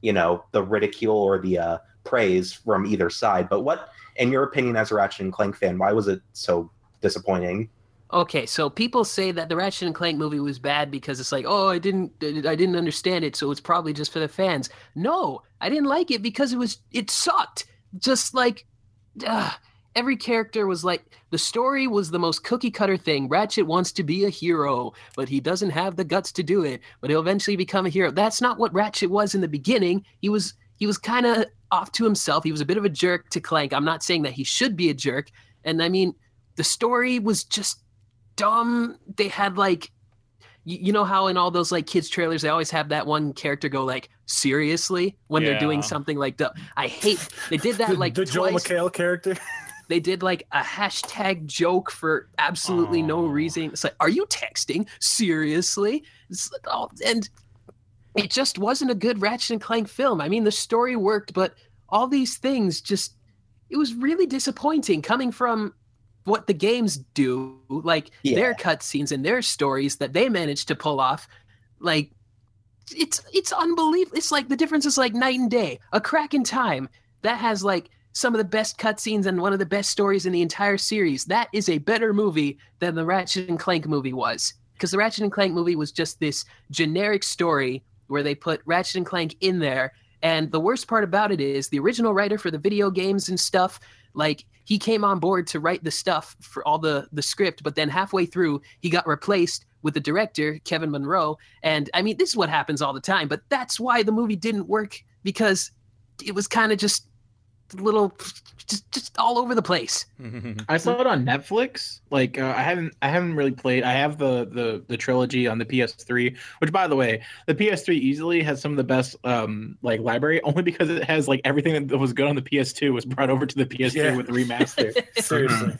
you know, the ridicule or the uh, praise from either side. But what, in your opinion, as a Ratchet and Clank fan, why was it so disappointing? Okay, so people say that the Ratchet and Clank movie was bad because it's like, oh, I didn't, I didn't understand it, so it's probably just for the fans. No, I didn't like it because it was, it sucked. Just like, uh, every character was like, the story was the most cookie cutter thing. Ratchet wants to be a hero, but he doesn't have the guts to do it. But he'll eventually become a hero. That's not what Ratchet was in the beginning. He was, he was kind of off to himself. He was a bit of a jerk to Clank. I'm not saying that he should be a jerk. And I mean, the story was just dumb. They had like, you, know how in all those like kids trailers they always have that one character go like seriously when they're doing something like. I hate they did that The, like the Joel twice. McHale character. They did like a hashtag joke for absolutely no reason. It's like, are you texting seriously? It's like, oh, and it just wasn't a good Ratchet and Clank film. I mean, the story worked, but all these things just it was really disappointing coming from what the games do, like their cutscenes and their stories that they managed to pull off. Like it's it's unbelievable. It's like the difference is like night and day. A Crack in Time that has like some of the best cutscenes and one of the best stories in the entire series. That is a better movie than the Ratchet and Clank movie was. Because the Ratchet and Clank movie was just this generic story where they put Ratchet and Clank in there. And the worst part about it is the original writer for the video games and stuff, like he came on board to write the stuff for all the the script, but then halfway through he got replaced with the director Kevin Munroe. And I mean, this is what happens all the time, but that's why the movie didn't work because it was kind of just little just just all over the place. I saw it on Netflix. Like uh, I haven't I haven't really played. I have the the the trilogy on the PS3, which by the way, the PS3 easily has some of the best um like library only because it has like everything that was good on the PS2 was brought over to the PS3 Yeah. with the remaster. Seriously.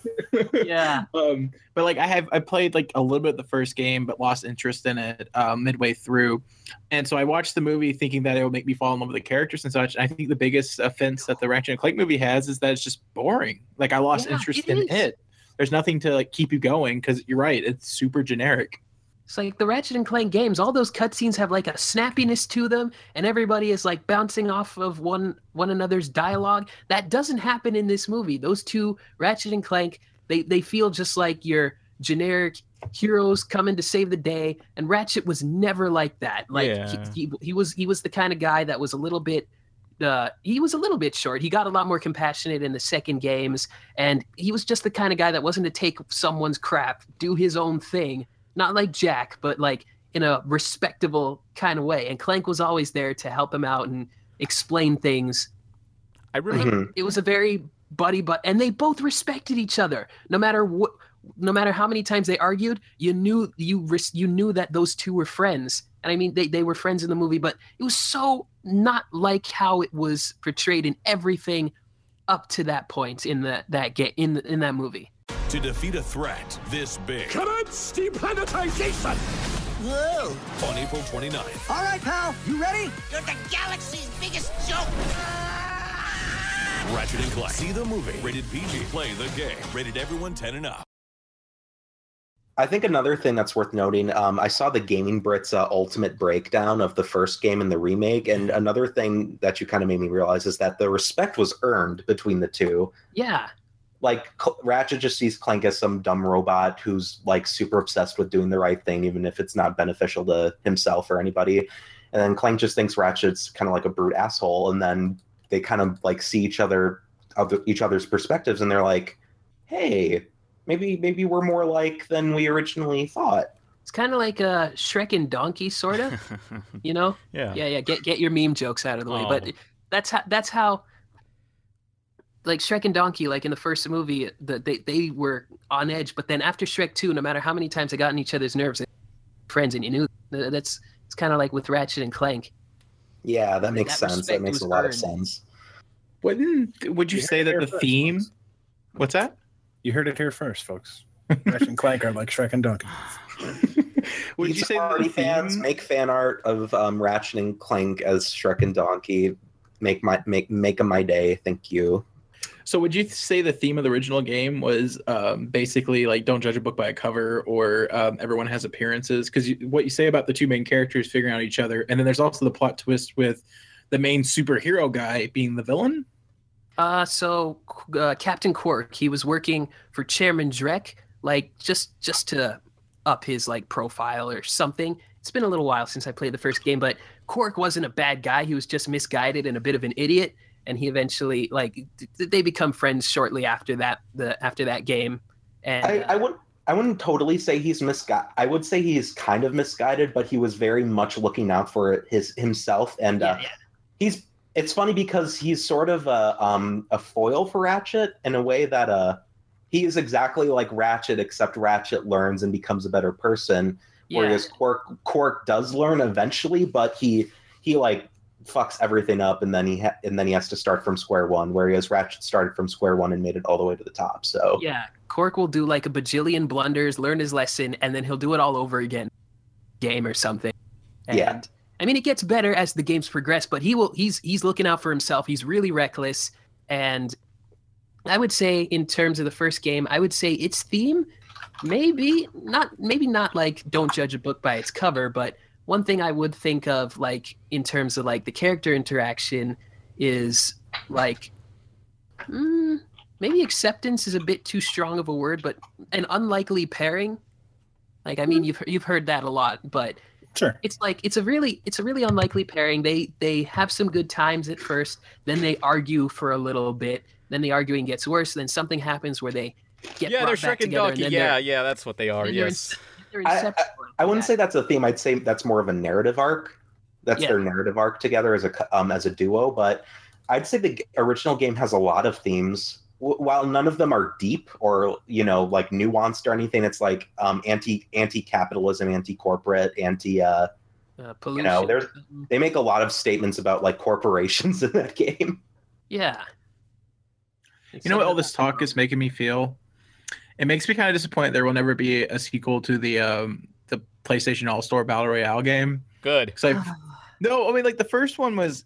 yeah. um but like i have i played like a little bit of the first game but lost interest in it um, midway through and so i watched the movie thinking that it would make me fall in love with the characters and such i think the biggest offense that the ratchet and clank movie has is that it's just boring like i lost Yeah, interest it in is. it there's nothing to like keep you going because you're right it's super generic It's like the Ratchet and Clank games, all those cutscenes have like a snappiness to them, and everybody is like bouncing off of one one another's dialogue. That doesn't happen in this movie. Those two, Ratchet and Clank, they they feel just like your generic heroes coming to save the day. And Ratchet was never like that. Like Yeah. he, he he was he was the kind of guy that was a little bit uh, he was a little bit short. He got a lot more compassionate in the second games, and he was just the kind of guy that wasn't to take someone's crap, do his own thing. Not like Jak, but like in a respectable kind of way. And Clank was always there to help him out and explain things. I remember. Mhm. It was a very buddy, but and they both respected each other. No matter what, no matter how many times they argued, you knew you you knew that those two were friends. And I mean, they they were friends in the movie, but it was so not like how it was portrayed in everything up to that point in the that game in the, in that movie. To defeat a threat this big. Commence deplanetization! Whoa! On April 29th. All right, pal, you ready? You're the galaxy's biggest joke. Ratchet and Clank. See the movie. Rated PG. Play the game. Rated everyone 10 and up. I think another thing that's worth noting, um, I saw the Gaming Brits uh, ultimate breakdown of the first game and the remake, and another thing that you kind of made me realize is that the respect was earned between the two. Yeah, Like Cl- Ratchet just sees Clank as some dumb robot who's like super obsessed with doing the right thing, even if it's not beneficial to himself or anybody. And then Clank just thinks Ratchet's kind of like a brute asshole, and then they kind of like see each other, other each other's perspectives, and they're like, "Hey, maybe maybe we're more like than we originally thought." it's kind of like a Shrek and Donkey, sort of. you know? Yeah. yeah, yeah. Get get your meme jokes out of the way. But Oh. that's how that's how. Like Shrek and Donkey, like in the first movie, the, they they were on edge. But then after Shrek Two, no matter how many times they got in each other's nerves, friends, and you knew that's it's kind of like with Ratchet and Clank. Yeah, that makes that sense. That makes a lot of sense. Wouldn't would you You say that the theme? What's that? You heard it here first, folks. Ratchet and Clank are like Shrek and Donkey. Would you say Party the fans make fan art of um, Ratchet and Clank as Shrek and Donkey? Make my make make make 'em my day. Thank you. So would you say the theme of the original game was um, basically like don't judge a book by a cover or um, everyone has appearances? Because what you say about the two main characters figuring out each other, and then there's also the plot twist with the main superhero guy being the villain. Uh, so uh, Captain Quark, he was working for Chairman Drek, like just just to up his like profile or something. It's been a little while since I played the first game, but Quark wasn't a bad guy. He was just misguided and a bit of an idiot. And he eventually like th- they become friends shortly after that the after that game. And I, I would I wouldn't totally say he's misguided. I would say he's kind of misguided, but he was very much looking out for his himself. And uh, yeah, yeah. he's it's funny because he's sort of a um a foil for Ratchet in a way that uh he is exactly like Ratchet, except Ratchet learns and becomes a better person. Yeah. Whereas Quark Quark does learn eventually, but he he like fucks everything up, and then he ha- and then he has to start from square one. Whereas Ratchet started from square one and made it all the way to the top. So Yeah, Quark will do like a bajillion blunders, learn his lesson, and then he'll do it all over again, game or something. And, Yeah. I mean, it gets better as the games progress, but he will. He's he's looking out for himself. He's really reckless, and I would say, in terms of the first game, I would say its theme, maybe not, maybe not like don't judge a book by its cover, but one thing I would think of, like in terms of like the character interaction, is like. Mm, maybe acceptance is a bit too strong of a word, but an unlikely pairing. Like I mean, you've you've heard that a lot, but Sure. it's like it's a really it's a really unlikely pairing. They they have some good times at first, then they argue for a little bit, then the arguing gets worse, then something happens where they get yeah, brought they're back Shrek and together, Donkey. then Yeah, yeah, that's what they are. then they're Yes. they're I, I, I wouldn't after say that's a theme. I'd say that's more of a narrative arc. That's Yeah. their narrative arc together as a um, as a duo. But I'd say the original game has a lot of themes. W- while none of them are deep or you know like nuanced or anything, it's like um, anti anti capitalism, anti corporate, anti. Uh, that. Uh, you pollution. know, there's they make a lot of statements about like corporations in that game. yeah. You know what all this talk is making me feel? It makes me kind of disappointed there will never be a sequel to the um the PlayStation All Star Battle Royale game. Good. 'Cause I, no, I mean like the first one was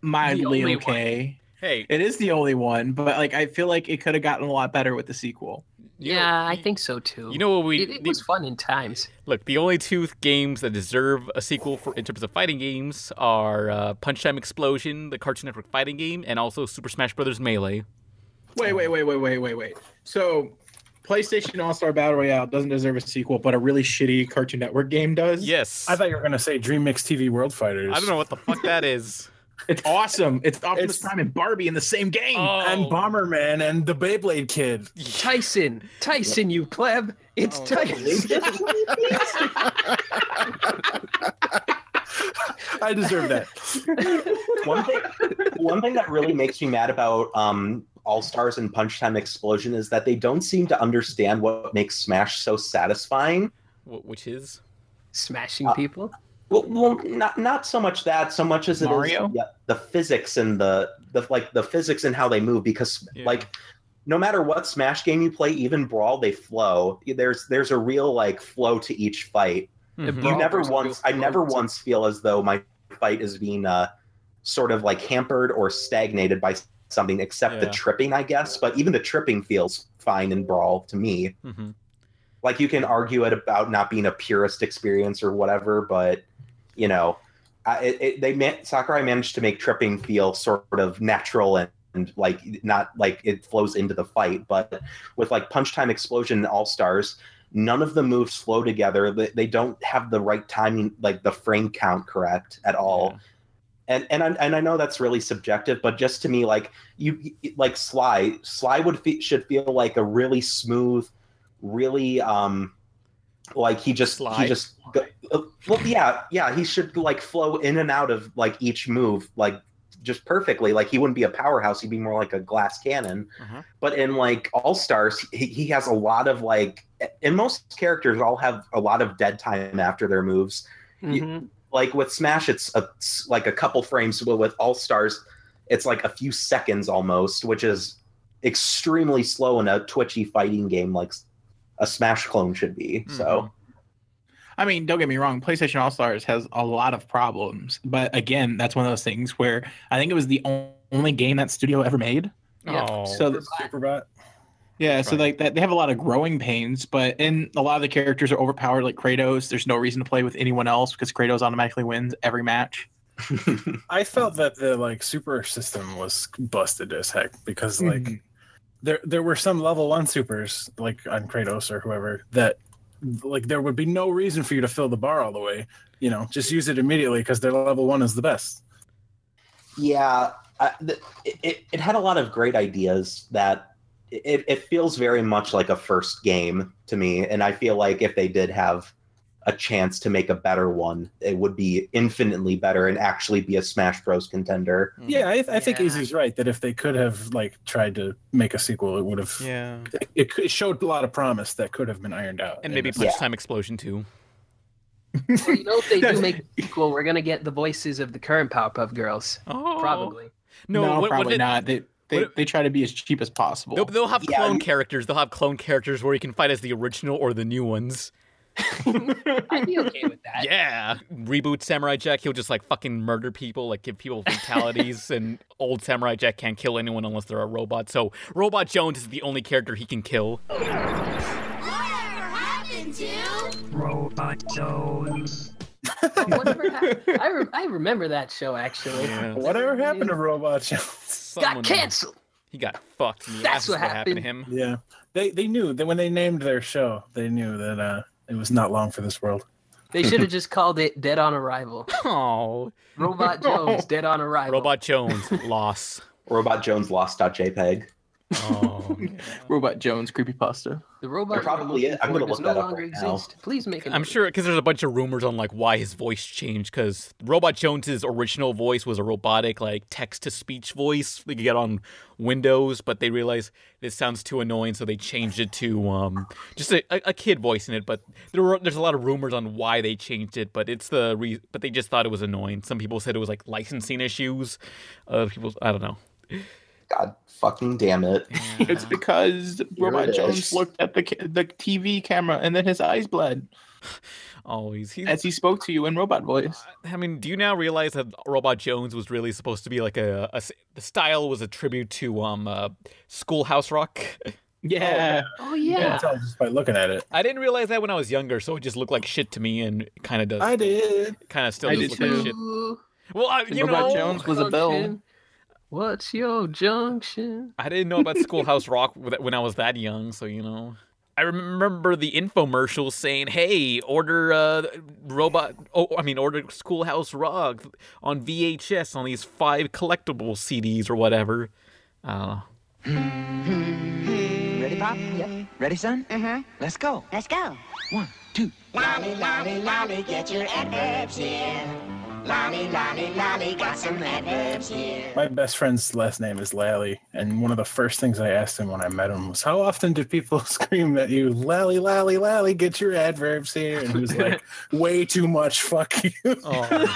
mildly only okay. Hey, It is the only one, but like I feel like it could have gotten a lot better with the sequel. you know- Yeah, I think so too. You know what we it, it was fun in times. look? The only two games that deserve a sequel for in terms of fighting games are uh, Punch Time Explosion, the Cartoon Network fighting game, and also Super Smash Bros. Melee. Wait, wait, wait, wait, wait, wait, wait. So PlayStation All Star Battle Royale doesn't deserve a sequel, but a really shitty Cartoon Network game does. Yes. I thought you were going to say Dream Mix TV World Fighters. I don't know what the fuck that is. It's awesome. It's Optimus It's- Prime and Barbie in the same game. Oh, And Bomberman and the Beyblade Kid. Tyson, Tyson, you pleb! It's Oh, Tyson. I deserve that. one thing one thing that really makes me mad about um all stars and punch time explosion is that they don't seem to understand what makes smash so satisfying which is Smashing Uh, people. Well, well, not not so much that, so much as it is Mario? yeah, the physics and the the like the physics and how they move. Because Yeah. like, no matter what Smash game you play, even Brawl, they flow. There's there's a real like flow to each fight. Mhm. You never there's a real once, I never once feel as though my fight is being uh sort of like hampered or stagnated by something, except the tripping, I guess. But even the tripping feels fine in Brawl to me Mhm. like you can argue it about not being a purist experience or whatever, but you know, I- it, it, they man- Sakurai managed to make tripping feel sort of natural and, and like not like it flows into the fight. But with like Punch Time Explosion and All Stars, none of the moves flow together. They, they don't have the right timing, like the frame count correct at all. And and I, and I know that's really subjective, but just to me, like you like Sly, Sly would fe- should feel like a really smooth, really um like he just he just uh, well yeah yeah he should like flow in and out of like each move like just perfectly like he wouldn't be a powerhouse he'd be more like a glass cannon Uh-huh. but in like all stars he, he has a lot of like and most characters all have a lot of dead time after their moves Mhm. like with smash it's a, like a couple frames but with all stars it's like a few seconds almost which is extremely slow in a twitchy fighting game like a smash clone should be so I mean, don't get me wrong, PlayStation All Stars has a lot of problems, but again, that's one of those things where I think it was the only game that studio ever made. Yeah. Oh. So th- Superbot. yeah, That's so like that they have a lot of growing pains, but and a lot of the characters are overpowered like Kratos. There's no reason to play with anyone else because Kratos automatically wins every match. I felt that the like super system was busted as heck because like Mhm. There there were some level one supers like on Kratos or whoever that like there would be no reason for you to fill the bar all the way. You know, just use it immediately because their level one is the best. Yeah, it, it had a lot of great ideas that it, it feels very much like a first game to me. And I feel like if they did have a chance to make a better one, it would be infinitely better and actually be a Smash Bros. contender. Mm. Yeah, I, I think Yeah. Izzy's right that if they could have like tried to make a sequel, it would have. Yeah. It, it, showed a lot of promise that could have been ironed out. And maybe this. Punch Yeah. Time Explosion too. Well, you know, if they do make a sequel, we're gonna get the voices of the current Powerpuff Girls. Oh. Probably. No, No, what- what probably not. They they, what they try to be as cheap as possible. They'll, they'll have Yeah, clone you- characters. They'll have clone characters where you can fight as the original or the new ones. I'd be okay with that. Yeah. Reboot Samurai Jack, he'll just like fucking murder people, like give people fatalities, and old Samurai Jack can't kill anyone unless they're a robot. So Robot Jones is the only character he can kill. Whatever happened? to I, re- I remember that show actually. Yeah. Whatever happened to Robot Jones? Got canceled. He got fucked. in the That's ass what happened to him. Yeah, they they knew that when they named their show, they knew that uh, it was not long for this world. They should have just called it Dead on Arrival. Oh, Robot Jones, Dead on Arrival. Robot Jones loss. Robot Jones lost.jpg. Oh, Robot Jones creepypasta. The robot There probably is. I'm gonna for look does that no up longer right now. exist. Please make it. I'm sure because there's a bunch of rumors on like why his voice changed. Because Robot Jones's original voice was a robotic, like text to speech voice that you get on Windows, but they realized this sounds too annoying, so they changed it to um just a, a, a kid voice in it. But there were there's a lot of rumors on why they changed it, but it's the re- but they just thought it was annoying. Some people said it was like licensing issues. Other people, I don't know. God fucking damn it. It's because Here Robot it Jones looked at the the TV camera and then his eyes bled Always, he's, as he spoke to you in robot voice. I mean, do you now realize that Robot Jones was really supposed to be like a, a the style was a tribute to um uh, Schoolhouse Rock? Yeah. Oh You yeah. can tell just by looking at it. I didn't realize that when I was younger, so it just looked like shit to me, and kind of does. I did. Kind of still I does did look like too. shit. Well, I, you Robot know, Jones was a bell. Junction. What's your junction? I didn't know about Schoolhouse Rock when I was that young, so you know. I remember the infomercial saying, "Hey, order uh, robot. Oh, I mean, order Schoolhouse Rock on VHS on these five collectible CDs or whatever." Uh, Ready, Pop? Yep. Ready, son? Mm-hmm. Let's go. Let's go. One, two. Lolly, lolly, lolly, get your adverbs in. Lolly, lolly, lolly, got some adverbs here. My best friend's last name is Lally, and one of the first things I asked him when I met him was, "How often do people scream at you, Lally, Lally, Lally, get your adverbs here?" And he was like, "Way too much, fuck you."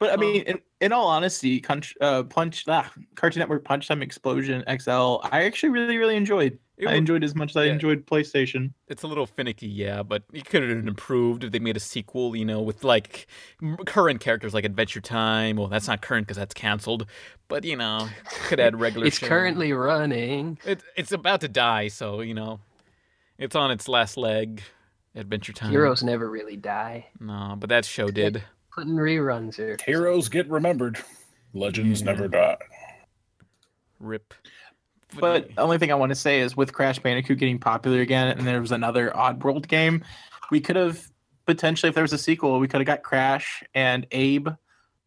But I mean, in, in all honesty, Punch, uh, Punch, ah, Cartoon Network Punch Time Explosion XL, I actually really, really enjoyed. It I wa- enjoyed as much as I enjoyed PlayStation. It's a little finicky, yeah, but it could have been improved if they made a sequel, you know, with like current characters like Adventure Time. Well, that's not current because that's canceled, but you know, could add regular. It's show. currently running. It, it's about to die, so you know, it's on its last leg. Adventure Time. Heroes never really die. No, but that show did. Putting reruns or Heroes get remembered. Legends never die. Rip. But the only thing I want to say is with Crash Bandicoot getting popular again, and there was another Oddworld game, we could have potentially, if there was a sequel, we could have got Crash and Abe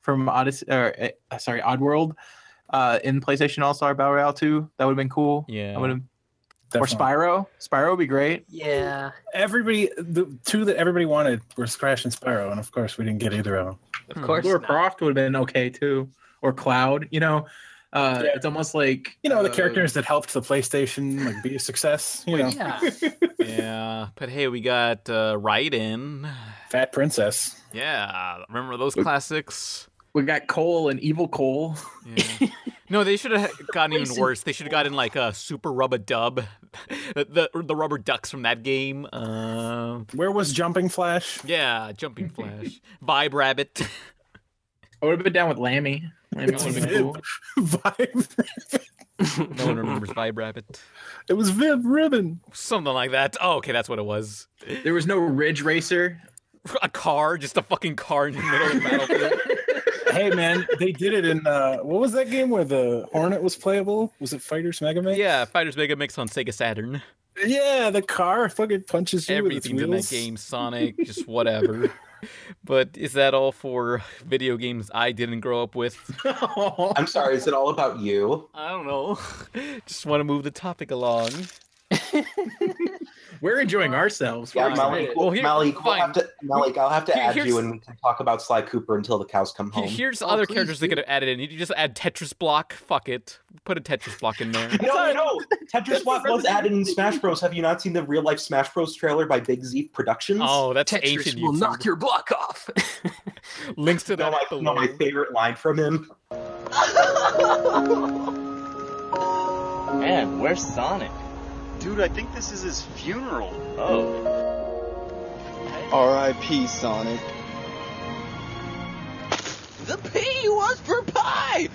from Odyssey, or uh, sorry, Oddworld, uh, in PlayStation All Star Battle Royale 2. That would have been cool. Yeah. I would have. Or Spyro. Spyro would be great. Yeah. Everybody, the two that everybody wanted were Crash and Spyro, and of course we didn't get either of them. Of course. Laura not. Croft would have been okay too, or Cloud. You know, uh, Yeah. it's almost like You know, the uh, characters that helped the PlayStation like be a success. You know, Yeah. Yeah, but hey, we got uh, Raiden. Fat Princess. Yeah, remember those classics? We got Cole and Evil Cole. Yeah. No, they should have gotten even worse. They should have gotten like a super rubber dub, the, the the rubber ducks from that game. Uh, Where was Jumping Flash? yeah, jumping flash, vibe rabbit. I would have been down with Lammy. Lammy It's would Vib. cool. Vibe. no one remembers vibe rabbit. It was Vib Ribbon. Something like that. Oh, okay, that's what it was. There was no Ridge Racer. A car, just a fucking car in the middle of the battlefield. hey man, they did it in uh, what was that game where the Hornet was playable? Was it Fighters Mega Man? Yeah, Fighters Mega Mix on Sega Saturn. Yeah, the car fucking punches you with its Everything's in that game. Sonic, just whatever. But is that all for video games I didn't grow up with? I'm sorry, is it all about you? I don't know. Just want to move the topic along. We're enjoying ourselves. Yeah, We're Malik. Well, here- Malik, we'll have to, Malik, I'll have to Here- add you and we can talk about Sly Cooper until the cows come home. Here's Oh, other please characters they could have added in. You just add Tetris block. Fuck it. Put a Tetris block in there. No, no, Tetris Block was added in Smash Bros. Have you not seen the real life Smash Bros. trailer by Big Z Productions? Oh, that's Tetris ancient. will YouTube. knock your block off. Links to no, that my, no, my favorite line from him. Man, where's Sonic? Dude, I think this is his funeral. Oh. R.I.P. Sonic. The P was for pie!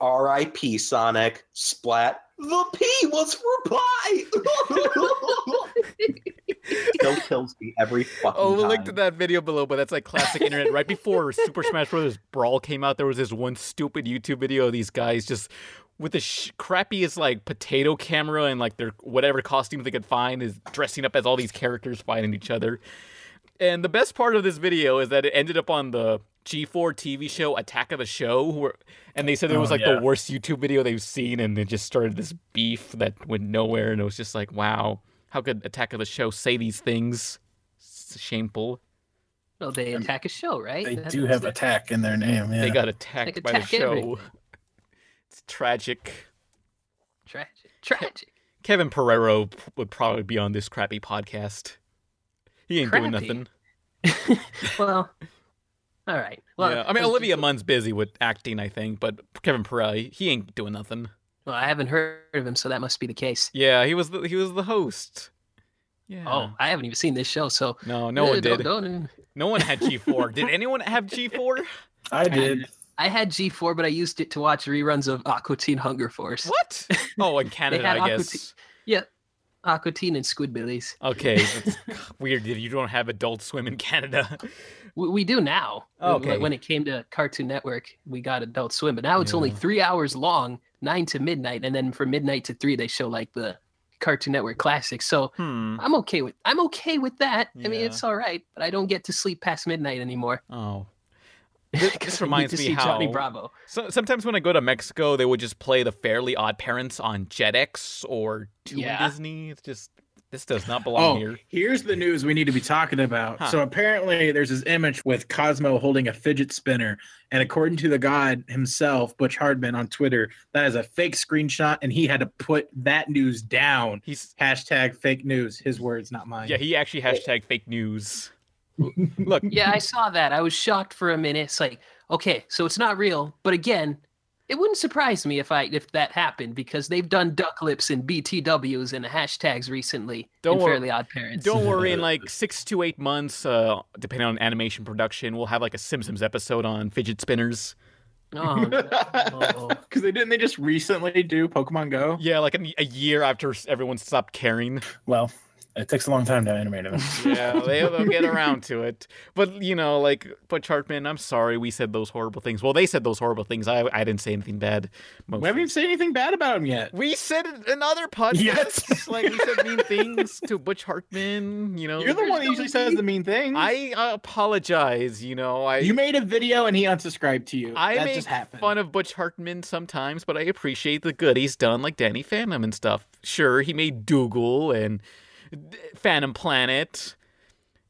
R.I.P. Sonic. Splat. The P was for pie. Still kills me every fucking Oh, we'll link to that video below, but that's like classic internet. Right before Super Smash Bros. Brawl came out, there was this one stupid YouTube video of these guys just with the sh- crappiest like potato camera and like their whatever costumes they could find is dressing up as all these characters fighting each other. And the best part of this video is that it ended up on the G4 TV show Attack of the Show, where, and they said it was Oh, like yeah. the worst YouTube video they've seen, and it just started this beef that went nowhere, and it was just like, wow, how could Attack of the Show say these things? It's shameful. well, they attack a show, right? They That's do have it- attack in their name. Yeah. They got attacked Like by the show. everything. It's tragic. tragic. Tragic. Kevin Pereira p- would probably be on this crappy podcast. He ain't doing nothing. well, all right. Well, yeah, I mean Olivia Munn's busy with acting, I think, but Kevin Pereira, he ain't doing nothing. Well, I haven't heard of him, so that must be the case. Yeah, he was the he was the host. Yeah. Oh, I haven't even seen this show, so No, no one eh, don't- did. don't- No one had G4. did anyone have G4? I did. I had G4, but I used it to watch reruns of Aqua Teen Hunger Force. What? Oh, in Canada, I guess. Yeah, Aqua Teen and Squidbillies. Okay, weird that you don't have Adult Swim in Canada. We, we do now. Oh, When- okay. When it came to Cartoon Network, we got Adult Swim, but now it's only three hours long, nine to midnight, and then from midnight to three, they show like the Cartoon Network classics. So Hmm. I'm okay with I'm okay with that. I mean, it's all right, but I don't get to sleep past midnight anymore. Oh. This, this reminds me see how Johnny Bravo. So, sometimes when I go to Mexico, they would just play the Fairly Odd Parents on Jetix or Toon Yeah. Disney. It's just This does not belong Oh, here. here's the news we need to be talking about. Huh. So apparently, there's this image with Cosmo holding a fidget spinner, and according to the god himself, Butch Hartman on Twitter, that is a fake screenshot, and he had to put that news down. He's hashtag fake news. His words, not mine. Yeah, he actually hashtag fake news. Look, Yeah, I saw that. I was shocked for a minute. It's like, okay, so it's not real, but again, it wouldn't surprise me if I if that happened because they've done duck lips and BTWs and hashtags recently Don't in wor- Fairly Odd Parents. Don't worry, in like six to eight months, uh, depending on animation production, we'll have like a Simpsons episode on fidget spinners. Oh, no. Because they didn't they just recently do Pokemon Go? Yeah, like a, a year after everyone stopped caring. Well, it takes a long time to animate them. Yeah, they, they'll get around to it. But you know, like Butch Hartman, I'm sorry we said those horrible things. Well, they said those horrible things. I I didn't say anything bad. We haven't even said anything bad about him yet. We said it in other podcasts. like we said mean things to Butch Hartman. You know, You're the one that usually says the mean things. I uh, apologize. You know, I you made a video and he unsubscribed to you. I that make just happened. fun of Butch Hartman sometimes, but I appreciate the good he's done, like Danny Phantom and stuff. Sure, he made Dougal and Phantom Planet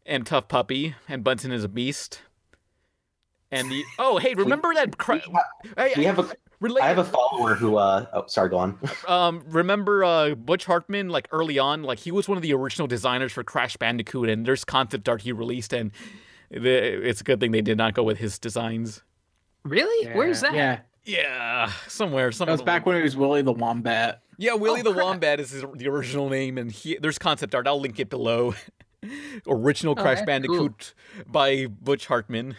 and Tough Puppy and Bunsen is a Beast. And the oh hey, remember that? Cra- Hey, We have a. relate- I have a follower who. uh Oh, sorry. Go on. um, remember uh, Butch Hartman? Like early on, like he was one of the original designers for Crash Bandicoot, and there's concept art he released, and the, it's a good thing they did not go with his designs. Really? Where's that? Yeah. Yeah, somewhere. Some That was back when it was Willie the Wombat. Yeah, Willie Oh, the Wombat is his, the original name, and he, there's concept art. I'll link it below. Original Crash that's Bandicoot by Butch Hartman.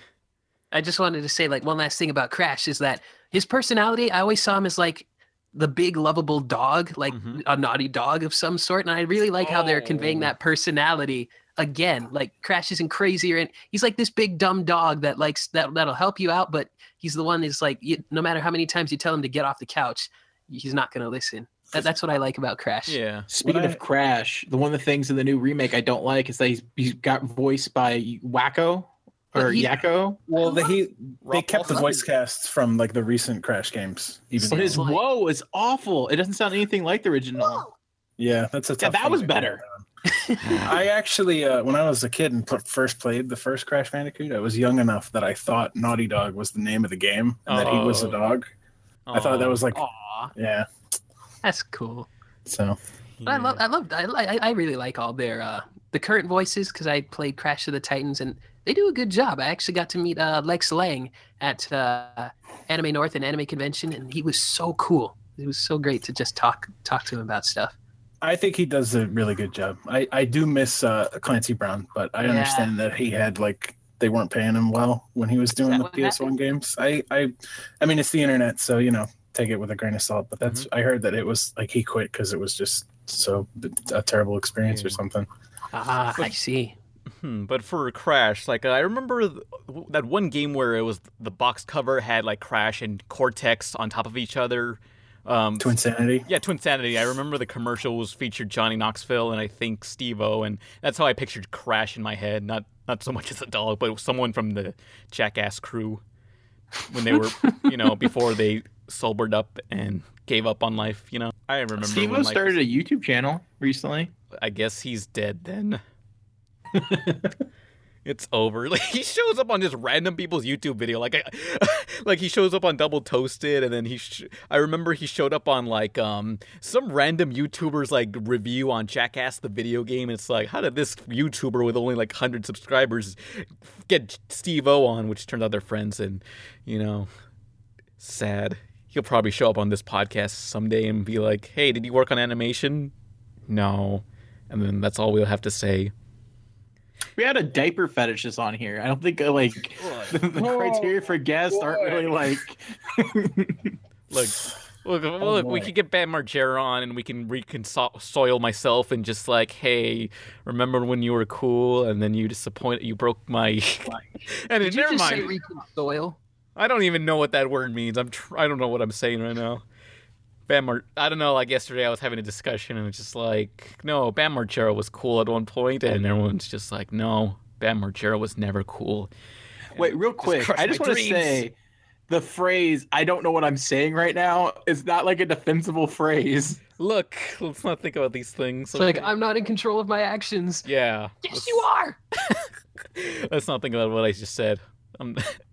I just wanted to say like one last thing about Crash is that his personality, I always saw him as like the big lovable dog, like Mm-hmm. a naughty dog of some sort. And I really like how they're conveying Oh. that personality again. Like Crash isn't crazier and he's like this big dumb dog that likes that that'll help you out, but he's the one that's like you, no matter how many times you tell him to get off the couch, he's not gonna listen. That, that's what I like about Crash. Yeah. Speaking What of I- Crash, the one of the things in the new remake I don't like is that he's he's got voiced by Wakko or But he- Yakko. Well, they he, they kept the voice casts from like the recent Crash games. Even But his whoa is awful. It doesn't sound anything like the original. yeah, that's a Yeah, that was better. I actually, uh, when I was a kid and pl- first played the first Crash Bandicoot, I was young enough that I thought Naughty Dog was the name of the game and that he was a Oh. dog. I thought that was like, Aw, yeah. That's cool. So But I love, I love, I, I, I really like all their uh, the current voices because I played Crash of the Titans and they do a good job. I actually got to meet uh, Lex Lang at uh, Anime North and Anime Convention, and he was so cool. It was so great to just talk talk to him about stuff. I think he does a really good job. I, I do miss uh, Clancy Brown, but I Yeah. understand that he had like they weren't paying him well when he was doing the PS1 games. I, I I mean it's the internet, so you know take it with a grain of salt. But that's Mm-hmm. I heard that it was like he quit because it was just so a terrible experience or something. Ah, I see. Hmm, but for Crash, like I remember th- that one game where it was the box cover had like Crash and Cortex on top of each other. Um, To insanity. Yeah, Twin Sanity. I remember the commercials featured Johnny Knoxville and I think Steve O, and that's how I pictured Crash in my head. Not not so much as a dog, but someone from the Jackass crew when they were, you know, before they sobered up and gave up on life. You know, I remember. Like, started a YouTube channel recently. I guess he's dead then. it's over. Like he shows up on just random people's YouTube video. Like, I, like he shows up on Double Toasted, and then he. Sh- I remember he showed up on like um some random YouTuber's like review on Jackass the video game. It's like, how did this YouTuber with only like hundred subscribers get Steve O on? Which turns out they're friends, and you know, sad. He'll probably show up on this podcast someday and be like, "Hey, did you work on animation?" No. And then that's all we'll have to say. We had a diaper fetishist on here. I don't think uh, like the, the criteria for guests aren't really like. Look, look, look we could get Bam Margera on and we can reconcile myself and just like, hey, remember when you were cool and then you disappointed, you broke my. and Did it, you never just mind. say reconcile? I don't even know what that word means. I'm tr- I don't know what I'm saying right now. Bam Mar- I don't know. Like yesterday, I was having a discussion and it's just like, no, Bam Margera was cool at one point, and everyone's just like, no, Bam Margera was never cool. Wait, real quick. crushed I just want to say the phrase "I don't know what I'm saying right now" is not like a defensible phrase. Look, let's not think about these things. It's like? I'm not in control of my actions. yeah. Yes, you are. Let's not think about what I just said. I'm,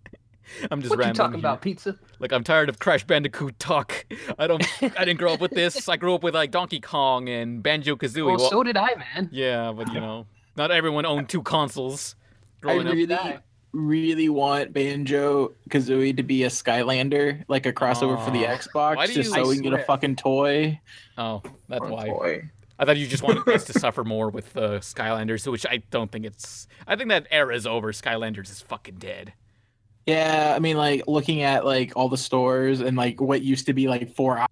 I'm just What you rambling talking here. about, pizza? Like I'm tired of Crash Bandicoot talk. I don't. I didn't grow up with this. I grew up with like Donkey Kong and Banjo Kazooie. Well, so did I, man. yeah, but you know, not everyone owned two consoles. I Growing up. really, really want Banjo Kazooie to be a Skylander, like a crossover for the Xbox, Why do just so I we can get a fucking toy. Oh, that's Or why. toy. I thought you just wanted us to suffer more with uh, Skylanders, which I don't think it's. I think that era is over. Skylanders is fucking dead. Yeah, I mean, like looking at like all the stores and like what used to be like four hours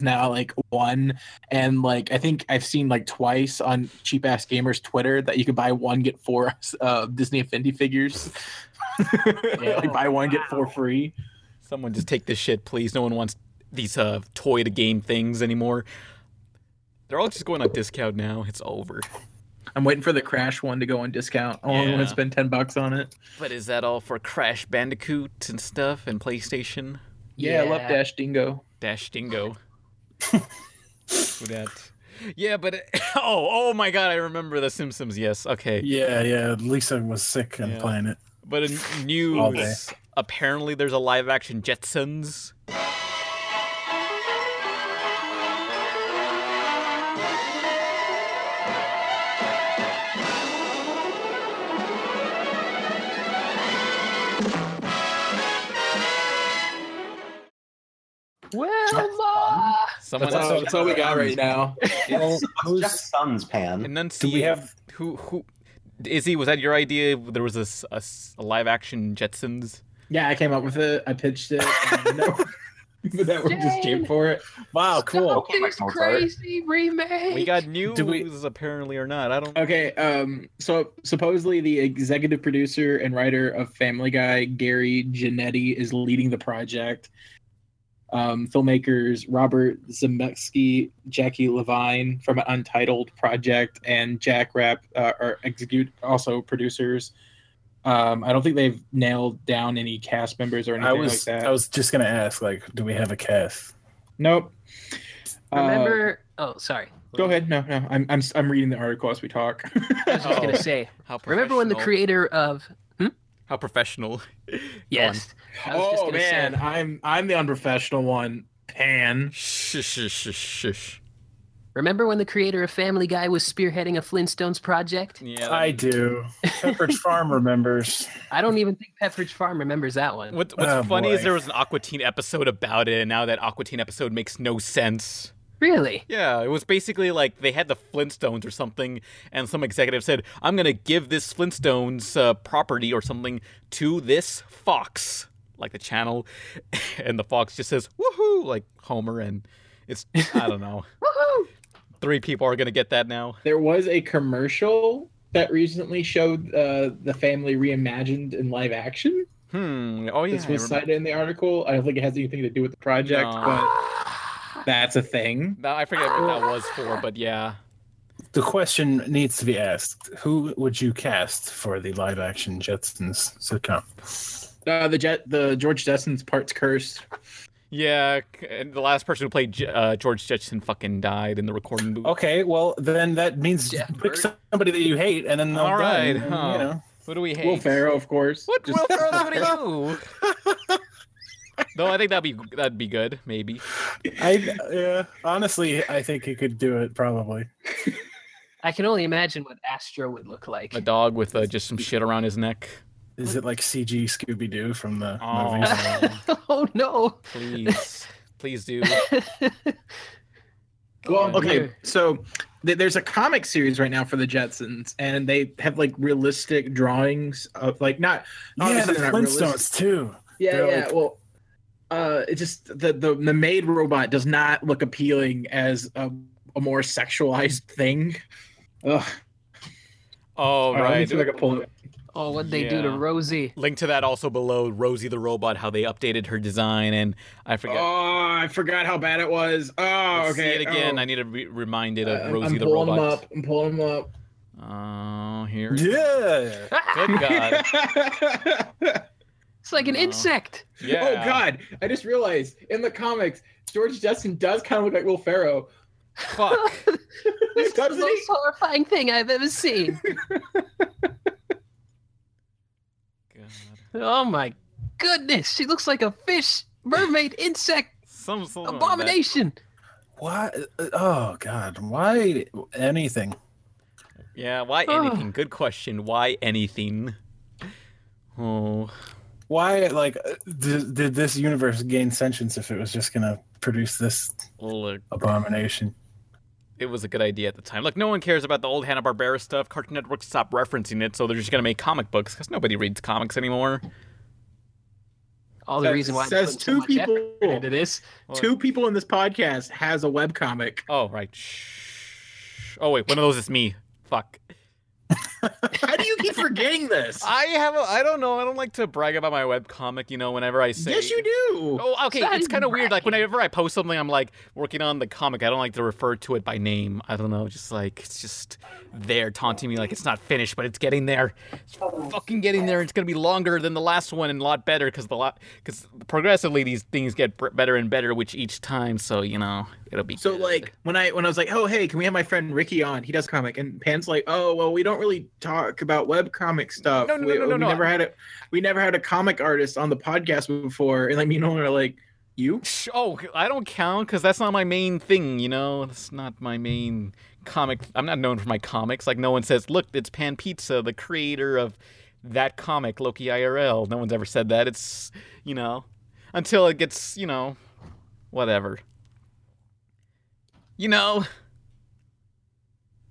now like one and like i think i've seen like twice on cheap ass gamers twitter that you could buy one get four uh disney infinity figures like buy one get four free Someone just take this shit, please. No one wants these uh, toy to game things anymore. They're all just going on discount now. It's over. I'm waiting for the crash one to go on discount i only want to spend 10 bucks on it But is that all for Crash Bandicoot and stuff and PlayStation? yeah, i love dash dingo Dash Dingo. Who that? Yeah, but oh, oh my god, I remember The Simpsons. Yes, okay. Yeah, yeah. Lisa was sick and Yeah. playing it. But in All news, apparently there's a live action Jetsons. Wilma. Someone that's, all, that's all we got right now Well, who's, Jeff Sons pan. Enunciate. do we have? who who? Izzy, was that your idea? There was a a live action Jetsons. yeah i came up with it i pitched it and no the network just came for it Wow, cool. Stop Okay, this Mike Mozart. crazy remake. We got news Do we- apparently or not. I don't. Okay, um, so supposedly the executive producer and writer of Family Guy, Gary Janetti, is leading the project. Um, filmmakers Robert Zemeckis, Jackie Levine from an Untitled Project, and Jack Rapp uh, are execute also producers. Um, I don't think they've nailed down any cast members or anything I was like that. I was just gonna ask, like, do we have a cast? Nope. Uh, Remember? oh, sorry. go ahead. No, no. I'm I'm I'm reading the article as we talk. I was just Oh. gonna say. How Remember when the creator of How professional. yes? I was oh gonna man, say. I'm I'm the unprofessional one. Pan. Shush, shush, shush, shush. Remember when the creator of Family Guy was spearheading a Flintstones project? Yeah. I do. Pepperidge Farm remembers. I don't even think Pepperidge Farm remembers that one. What, what's Oh, funny is there was an Aqua Teen episode about it, and now that Aqua Teen episode makes no sense. Really? Yeah, it was basically like they had the Flintstones or something, and some executive said, "I'm gonna give this Flintstones uh, property or something to this Fox, like the channel," and the Fox just says, "Woohoo!" like Homer, and it's I don't know. Woohoo! Three people are gonna get that now. There was a commercial that recently showed uh, the family reimagined in live action. Hmm. Oh yeah. this was cited in the article. I don't think it has anything to do with the project, No. but that's a thing. No, I forget what that was for, but yeah. The question needs to be asked: Who would you cast for the live-action Jetsons sitcom? Uh, the jet, the George Jetson's parts cursed. Yeah, and the last person who played uh, George Jetson fucking died in the recording booth. Okay, well then that means Jeff pick Bird? somebody that you hate, and then they'll All die, right, and, huh. you know. What do we hate? Will Ferrell, of course. What Just- Will Ferrell do to you? no, I think that'd be that'd be good. Maybe. I yeah, honestly, I think he could do it probably. I can only imagine what Astro would look like. A dog with uh, just some shit around his neck. Is it like CG Scooby Doo from the Oh, movies? oh no! please, please do. Well, okay, so th- there's a comic series right now for the Jetsons, and they have like realistic drawings of like not. Yeah, the obviously not Flintstones too. Yeah, They're yeah. like- well, uh, it just the, the the maid robot does not look appealing as a, a more sexualized thing. Ugh. Oh All right, let me right. See if I can pull it. Oh, what'd they do to Rosie? Link to that also below. Rosie the robot, how they updated her design, and I forgot. Oh, I forgot how bad it was. Oh, Let's okay. See it again. Oh. I need to be reminded of Uh, Rosie I'm the pulling robot. them up. I'm pulling them up. Oh, here. Yeah. Good God. It's like an insect. Yeah. Oh God! I just realized in the comics, George Jetson does kind of look like Will Ferrell. Fuck. This is the most horrifying thing I've ever seen. Oh my goodness, she looks like a fish, mermaid, insect, Some sort of abomination. Why? Oh God! Why anything? Yeah, why Oh. anything? Good question. Why anything? Oh, Why? Like, uh, did, did this universe gain sentience if it was just gonna produce this look. abomination? It was a good idea at the time. Look, no one cares about the old Hanna Barbera stuff. Cartoon Network stopped referencing it, so they're just gonna make comic books because nobody reads comics anymore. All the Says- reason why I'm says putting so two people effort into this. Two people in this podcast has a web comic. Oh right. Shh. Oh wait, one of those is me. Fuck. How do you keep forgetting this? I have a. I don't know. I don't like to brag about my webcomic. You know, whenever I say. Yes, you do. Oh, okay. It's It's kind of weird. Like whenever I post something, I'm like working on the comic. I don't like to refer to it by name. I don't know. Just like it's just there taunting me, like it's not finished, but it's getting there. It's fucking getting there. It's gonna be longer than the last one and a lot better because the lot because progressively these things get better and better which each time. So you know it'll be. So like when I when I was like, oh hey, can we have my friend Ricky on? He does comic, and Pan's like, oh well, we don't really talk about web comic stuff. No, no, we, no, no, no, we no. never had a we never had a comic artist on the podcast before, and like me and Nolan are like, you? Oh, I don't count because that's not my main thing. You know, that's not my main comic. I'm not known for my comics. Like no one says, "Look, it's Pan Pizza, the creator of that comic, Loki IRL." No one's ever said that. It's you know, until it gets you know, whatever. You know,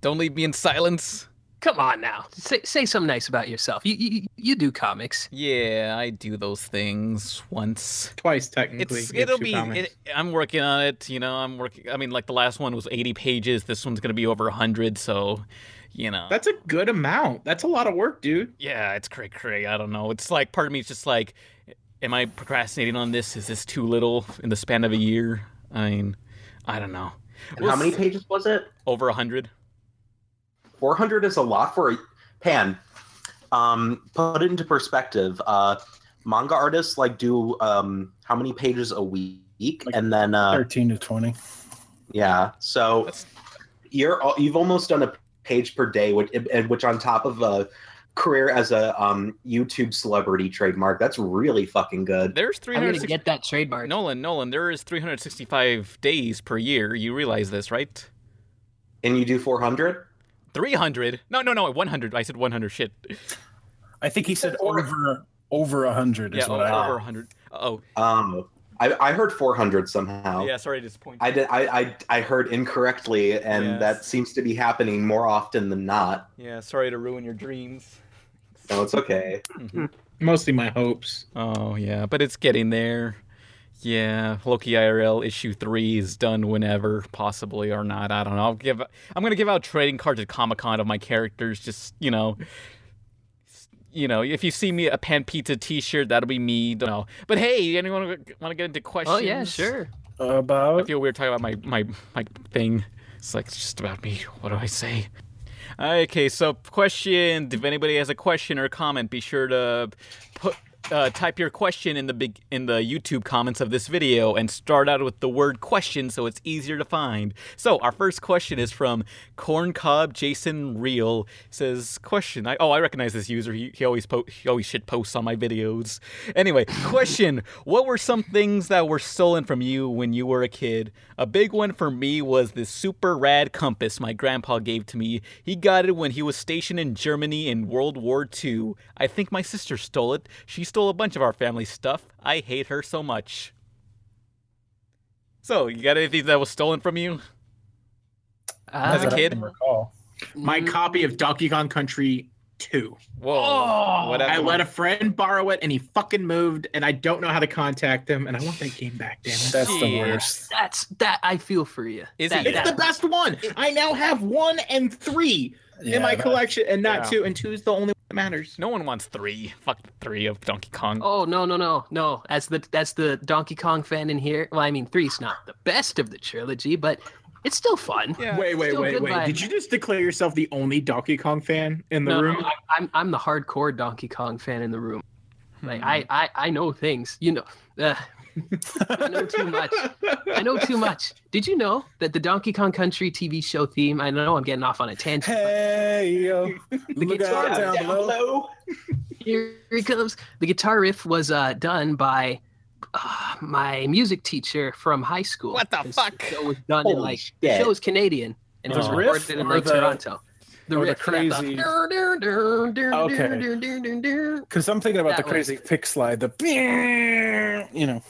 don't leave me in silence. Come on now, say say something nice about yourself. You you, you do comics. Yeah, I do those things once. Twice technically. It's it'll be. It, I'm working on it. You know, I'm working. I mean, like the last one was 80 pages. This one's gonna be over 100. So, you know. That's a good amount. That's a lot of work, dude. yeah, it's cray cray. I don't know. It's like part of me is just like, am I procrastinating on this? Is this too little in the span of a year? I mean, I don't know. And how many pages was it? Over 100. 400 is a lot for a pan. Um, put it into perspective. Uh, manga artists like do um, how many pages a week, and then uh, Thirteen to twenty. yeah. So you're you've almost done a page per day, which and which on top of a career as a um, YouTube celebrity trademark, that's really fucking good. There's I'm gonna 360. get that trademark. Nolan, Nolan, there is 365 days per year. You realize this, right? And you do 400. 300? No, no, no, 100. I said 100. Shit. I think he said over over a hundred. Yeah, Is what over, I over 100. Oh, Um, I, I heard 400 somehow. yeah. Sorry to disappoint. I did. I, I I heard incorrectly, and Yes. that seems to be happening more often than not. Yeah, sorry to ruin your dreams. So it's okay. Mm-hmm. Hmm. Mostly my hopes. Oh yeah, but it's getting there. Yeah, Loki IRL issue three is done whenever, possibly or not. I don't know. I'll give. I'm gonna give out trading cards at Comic Con of my characters. Just you know, you know, if you see me a Pan Pizza T-shirt, that'll be me. Don't know. But hey, anyone want to get into questions? Oh yeah, sure. About. I feel weird talking about my my my thing. It's like it's just about me. What do I say? Okay, so question. If anybody has a question or comment, be sure to put uh, type your question in the big in the YouTube comments of this video and start out with the word question so it's easier to find. So our first question is from Corncob Jason Real. Says question. I, oh, I recognize this user. He, he always po- he always shit posts on my videos. Anyway, question: What were some things that were stolen from you when you were a kid? A big one for me was this super rad compass my grandpa gave to me. He got it when he was stationed in Germany in World War II. I think my sister stole it. She stole a bunch of our family stuff. I hate her so much. So, you got anything that was stolen from you as a Uh, kid? recall. My copy of Donkey Kong Country 2. Whoa. I let a friend borrow it and he fucking moved and I don't know how to contact him and I want that game back, damn it. That's the worst. That's that. I feel for you. Is that. It's that- the best one. I now have one and three Yeah, in my that- collection and not yeah. two, and two is the only one that matters. No one wants three. Fuck three of Donkey Kong. Oh no no no no! As the as the Donkey Kong fan in here, well, I mean, three's not the best of the trilogy, but it's still fun. Yeah. Wait, wait, Still wait, wait. vibe. Did you just declare yourself the only Donkey Kong fan in the No, room? I, I'm I'm the hardcore Donkey Kong fan in the room. Like I, I, I know things. You know, uh, I know too much. I know too much. Did you know that the Donkey Kong Country TV show theme? I know I'm getting off on a tangent. Hey yo, the look guitar out down, below. Here he comes. The guitar riff was uh, done by uh, my music teacher from high school. What the This fuck? show was done in like shit. the show was Canadian and it was The riff recorded in like the- Toronto. The or the crazy- Okay. Because I'm thinking about That the crazy pick slide. The you know.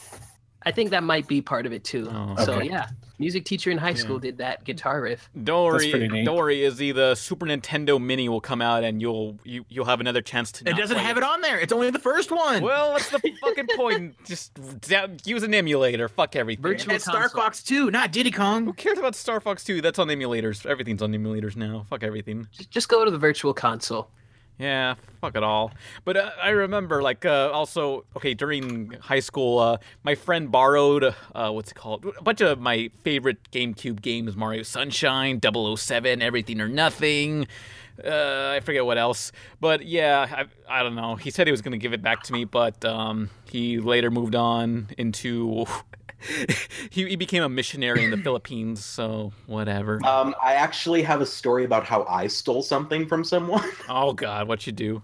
I think that might be part of it too. Oh. So Okay. yeah, music teacher in high school did that guitar riff. Don't That's pretty worry, don't worry, Izzy. The Super Nintendo Mini will come out, and you'll you, you'll have another chance to. It not doesn't play have it on there. It's only the first one. Well, that's the fucking point. Just use an emulator. Fuck everything. Virtual It's Star. Fox 2, not Diddy Kong. Who cares about Star Fox 2? That's on emulators. Everything's on emulators now. Fuck everything. Just, just go to the virtual console. Yeah, fuck it all. But uh, I remember, like, uh, also, okay, during high school, uh, my friend borrowed, uh, what's it called? A bunch of my favorite GameCube games Mario Sunshine, 007, Everything or Nothing. Uh, I forget what else. But yeah, I, I don't know. He said he was going to give it back to me, but um, he later moved on into. he, he became a missionary in the Philippines, so whatever. Um, I actually have a story about how I stole something from someone. oh, God, what you do?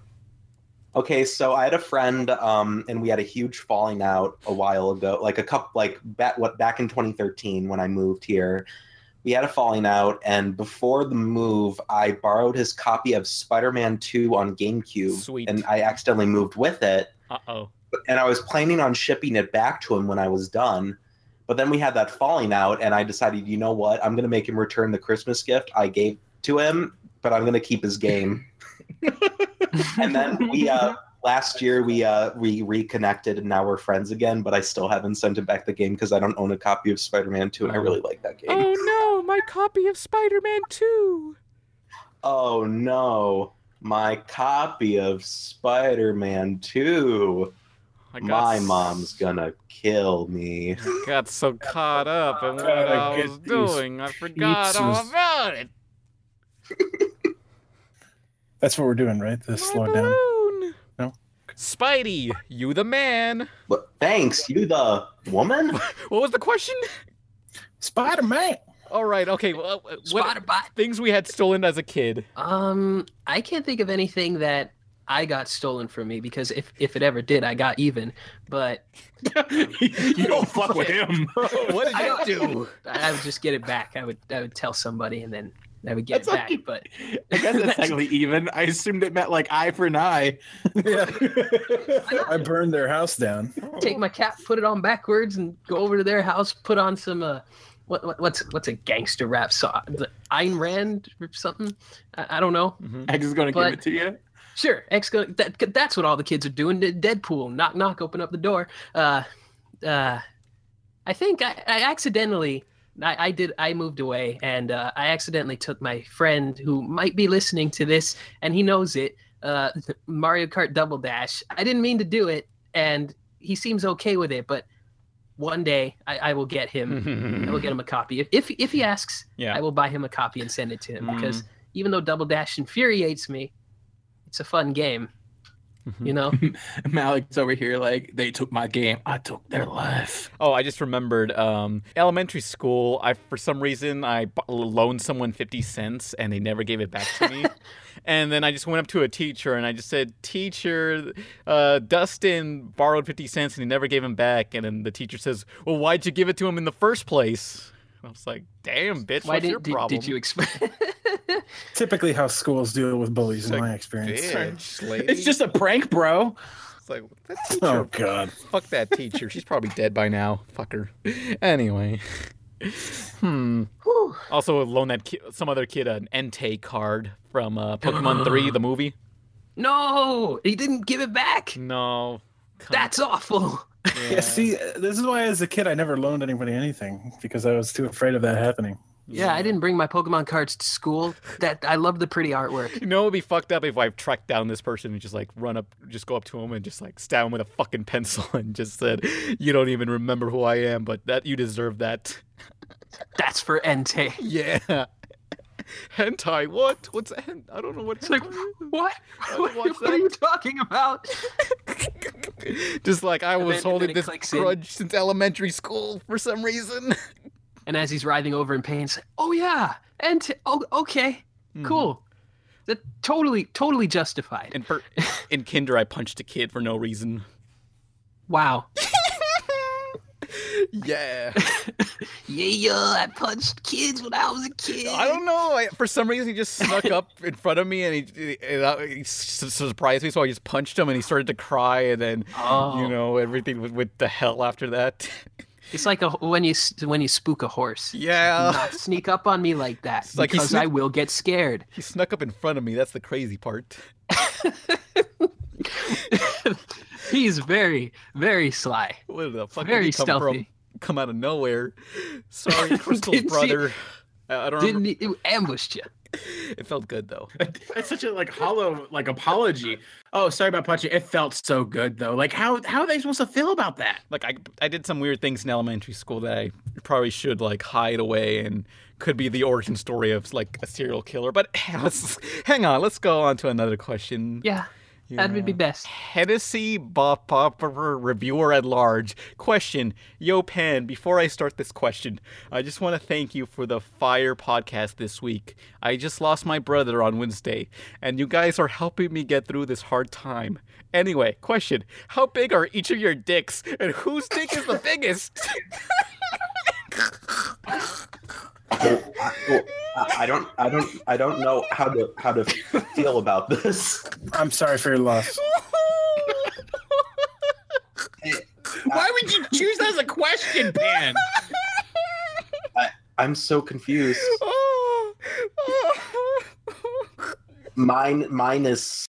Okay, so I had a friend, um, and we had a huge falling out a while ago, like a couple, like back what back in 2013 when I moved here. We had a falling out, and before the move, I borrowed his copy of Spider-Man 2 on GameCube, Sweet. and I accidentally moved with it. Uh oh. and I was planning on shipping it back to him when I was done. But then we had that falling out, and I decided, you know what? I'm going to make him return the Christmas gift I gave to him, but I'm going to keep his game. and then we, uh, last year, we uh, we reconnected, and now we're friends again. But I still haven't sent him back the game because I don't own a copy of Spider-Man 2, and I really like that game. Oh no, my copy of Spider Man 2. Oh no, my copy of Spider-Man 2. I got My s- mom's gonna kill me. got so caught up in what Gotta I was doing, I forgot all about it. That's what we're doing, right? To slow down. No? Spidey, you the man. But thanks, you the woman? What was the question? Spider Man. All right, okay. Well, uh, what Spider-Bot. things we had stolen as a kid? Um, I can't think of anything that I got stolen from me because if if it ever did, I got even. But you don't fuck with him. What did I you don't do? I would just get it back. I would I would tell somebody and then I would get That's it back. okay. But I guess that's technically even. I assumed it meant like eye for an eye. I burned their house down. take my cap, put it on backwards, and go over to their house, put on some uh, what, what what's what's a gangster rap song? The Ayn Rand or something? I, I don't know. X is going to But- give it to you. Sure, that, that's what all the kids are doing. Deadpool, knock knock, open up the door. Uh, uh, I think I, I accidentally. I, I did. I moved away, and uh, I accidentally took my friend, who might be listening to this, and he knows it. Uh, Mario Kart Double Dash. I didn't mean to do it, and he seems okay with it. But one day, I, I will get him. I will get him a copy. If if, if he asks, Yeah. I will buy him a copy and send it to him because even though Double Dash infuriates me, it's a fun game. You know, Malik's over here like they took my game. I took their life. Oh, I just remembered. Um, elementary school. I for some reason I loaned someone fifty cents and they never gave it back to me. and then I just went up to a teacher and I just said, "Teacher, uh, Dustin borrowed fifty cents and he never gave him back." And then the teacher says, "Well, why'd you give it to him in the first place?" I was like, "Damn, bitch, why what's your did, did, problem?" did you explain? Typically, how schools deal with bullies, in Like, my experience. Bitch, lady. It's just a prank, bro. It's like that teacher. Oh God. Fuck that teacher. She's probably dead by now. Fuck her. Anyway. Hmm. Also, loan that ki- some other kid an Entei card from uh, Pokemon 3, the movie. no, he didn't give it back. No. Come- That's awful. Yeah. See, uh, this is why as a kid I never loaned anybody anything because I was too afraid of that happening. Yeah, I didn't bring my Pokemon cards to school. That I love the pretty artwork. You know, it'd be fucked up if I tracked down this person and just like run up, just go up to him and just like stab him with a fucking pencil and just said, "You don't even remember who I am, but that you deserve that." That's for Entei. Yeah. hentai. What? What's hen- I don't know what. It's like what? What, what are you talking about? Just like I was then- holding this in. grudge since elementary school for some reason. And as he's writhing over in pain, it's like, oh yeah, and t- oh okay, Mm-hmm. cool. That totally, totally justified. And per- in Kinder, I punched a kid for no reason. Wow. Yeah. yeah, yeah, I punched kids when I was a kid. I don't know. I, for some reason, he just snuck up in front of me and he, he, he surprised me. So I just punched him and he started to cry. And then, Oh. you know, everything went, went to hell after that. It's like a, when you when you spook a horse. Yeah. Do not sneak up on me like that It's like because I will get scared. He snuck up in front of me. That's the crazy part. He's very, very sly. Where the fuck Very did he come stealthy. from? Come out of nowhere. Sorry, Crystal's brother. I don't Didn't remember. it ambushed you? It felt good though. It's such a like hollow like apology. Oh, sorry about punching. It felt so good though. Like how how are they supposed to feel about that? Like I, I did some weird things in elementary school that I probably should like hide away and could be the origin story of like a serial killer. But let's, hang on, let's go on to another question. Yeah, that would be best. Hennessy Bop Popper reviewer at large. Question, Yo Pan, before I start this question, I just want to thank you for the fire podcast this week. I just lost my brother on Wednesday, and you guys are helping me get through this hard time. Anyway, question, how big are each of your dicks, and whose dick is the biggest? Well, I, well, I I don't, I don't, I don't know how to how to feel about this. I'm sorry for your loss. Why would you choose that as a question, Pan? I, I'm so confused. Oh. Mine, mine is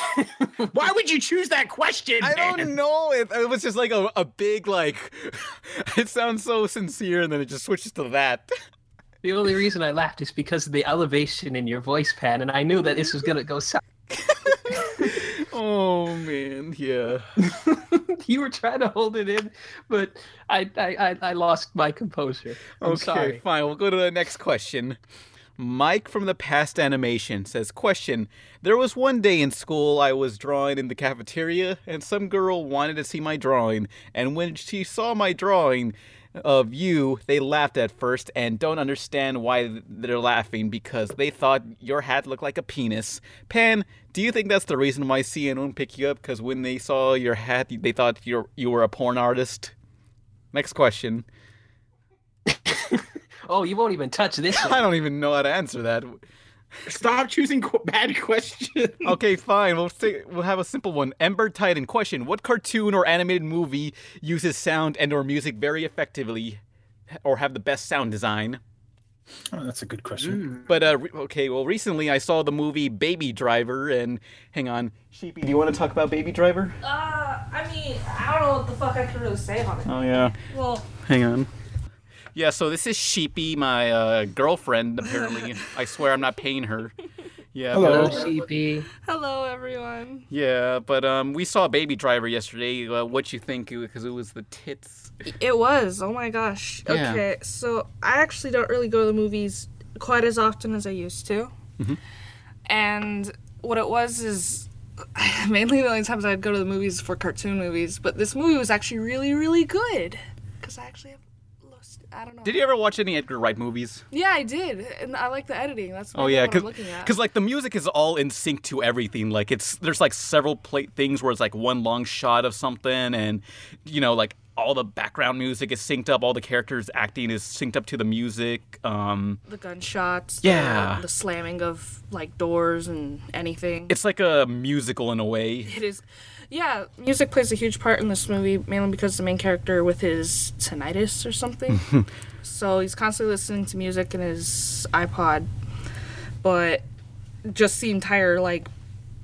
Why would you choose that question? I Pan? don't know. It, it was just like a, a big like. it sounds so sincere, and then it just switches to that. The only reason I laughed is because of the elevation in your voice, Pan, and I knew that this was gonna go south. Oh man, yeah. you were trying to hold it in, but I I, I, I lost my composure. I'm okay, sorry. fine. We'll go to the next question. Mike from the past animation says, Question There was one day in school I was drawing in the cafeteria, and some girl wanted to see my drawing. And when she saw my drawing of you, they laughed at first and don't understand why they're laughing because they thought your hat looked like a penis. Pan, do you think that's the reason why CNN won't pick you up? Because when they saw your hat, they thought you you were a porn artist? Next question. Oh, you won't even touch this. I don't even know how to answer that. Stop choosing qu- bad questions. Okay, fine. We'll say, we'll have a simple one. Ember Titan question: What cartoon or animated movie uses sound and or music very effectively, or have the best sound design? Oh, that's a good question. But uh, re- okay, well, recently I saw the movie Baby Driver, and hang on, Sheepy, do you want to talk about Baby Driver? Uh, I mean, I don't know what the fuck I can really say on it. Oh yeah. Well, Hang on. Yeah, so this is Sheepy, my uh, girlfriend. Apparently, I swear I'm not paying her. Yeah. Hello, but- Sheepy. hello everyone. Yeah, but um, we saw Baby Driver yesterday. Uh, what you think? Because it was the tits. It was. Oh my gosh. Yeah. Okay, so I actually don't really go to the movies quite as often as I used to. Mhm. And what it was is mainly the only times I'd go to the movies for cartoon movies, but this movie was actually really, really good. Because I actually have lost. I don't know. Did you ever watch any Edgar Wright movies? Yeah, I did. And I like the editing. That's Oh yeah, what I'm because looking at. because like the music is all in sync to everything. Like it's there's like several plate things where it's like one long shot of something, and you know like all the background music is synced up. All the characters acting is synced up to the music. Um, the gunshots, Yeah. the, the slamming of like doors and anything. it's like a musical in a way. It is. Yeah, music plays a huge part in this movie, mainly because the main character with his tinnitus or something. so he's constantly listening to music in his iPod. But just the entire like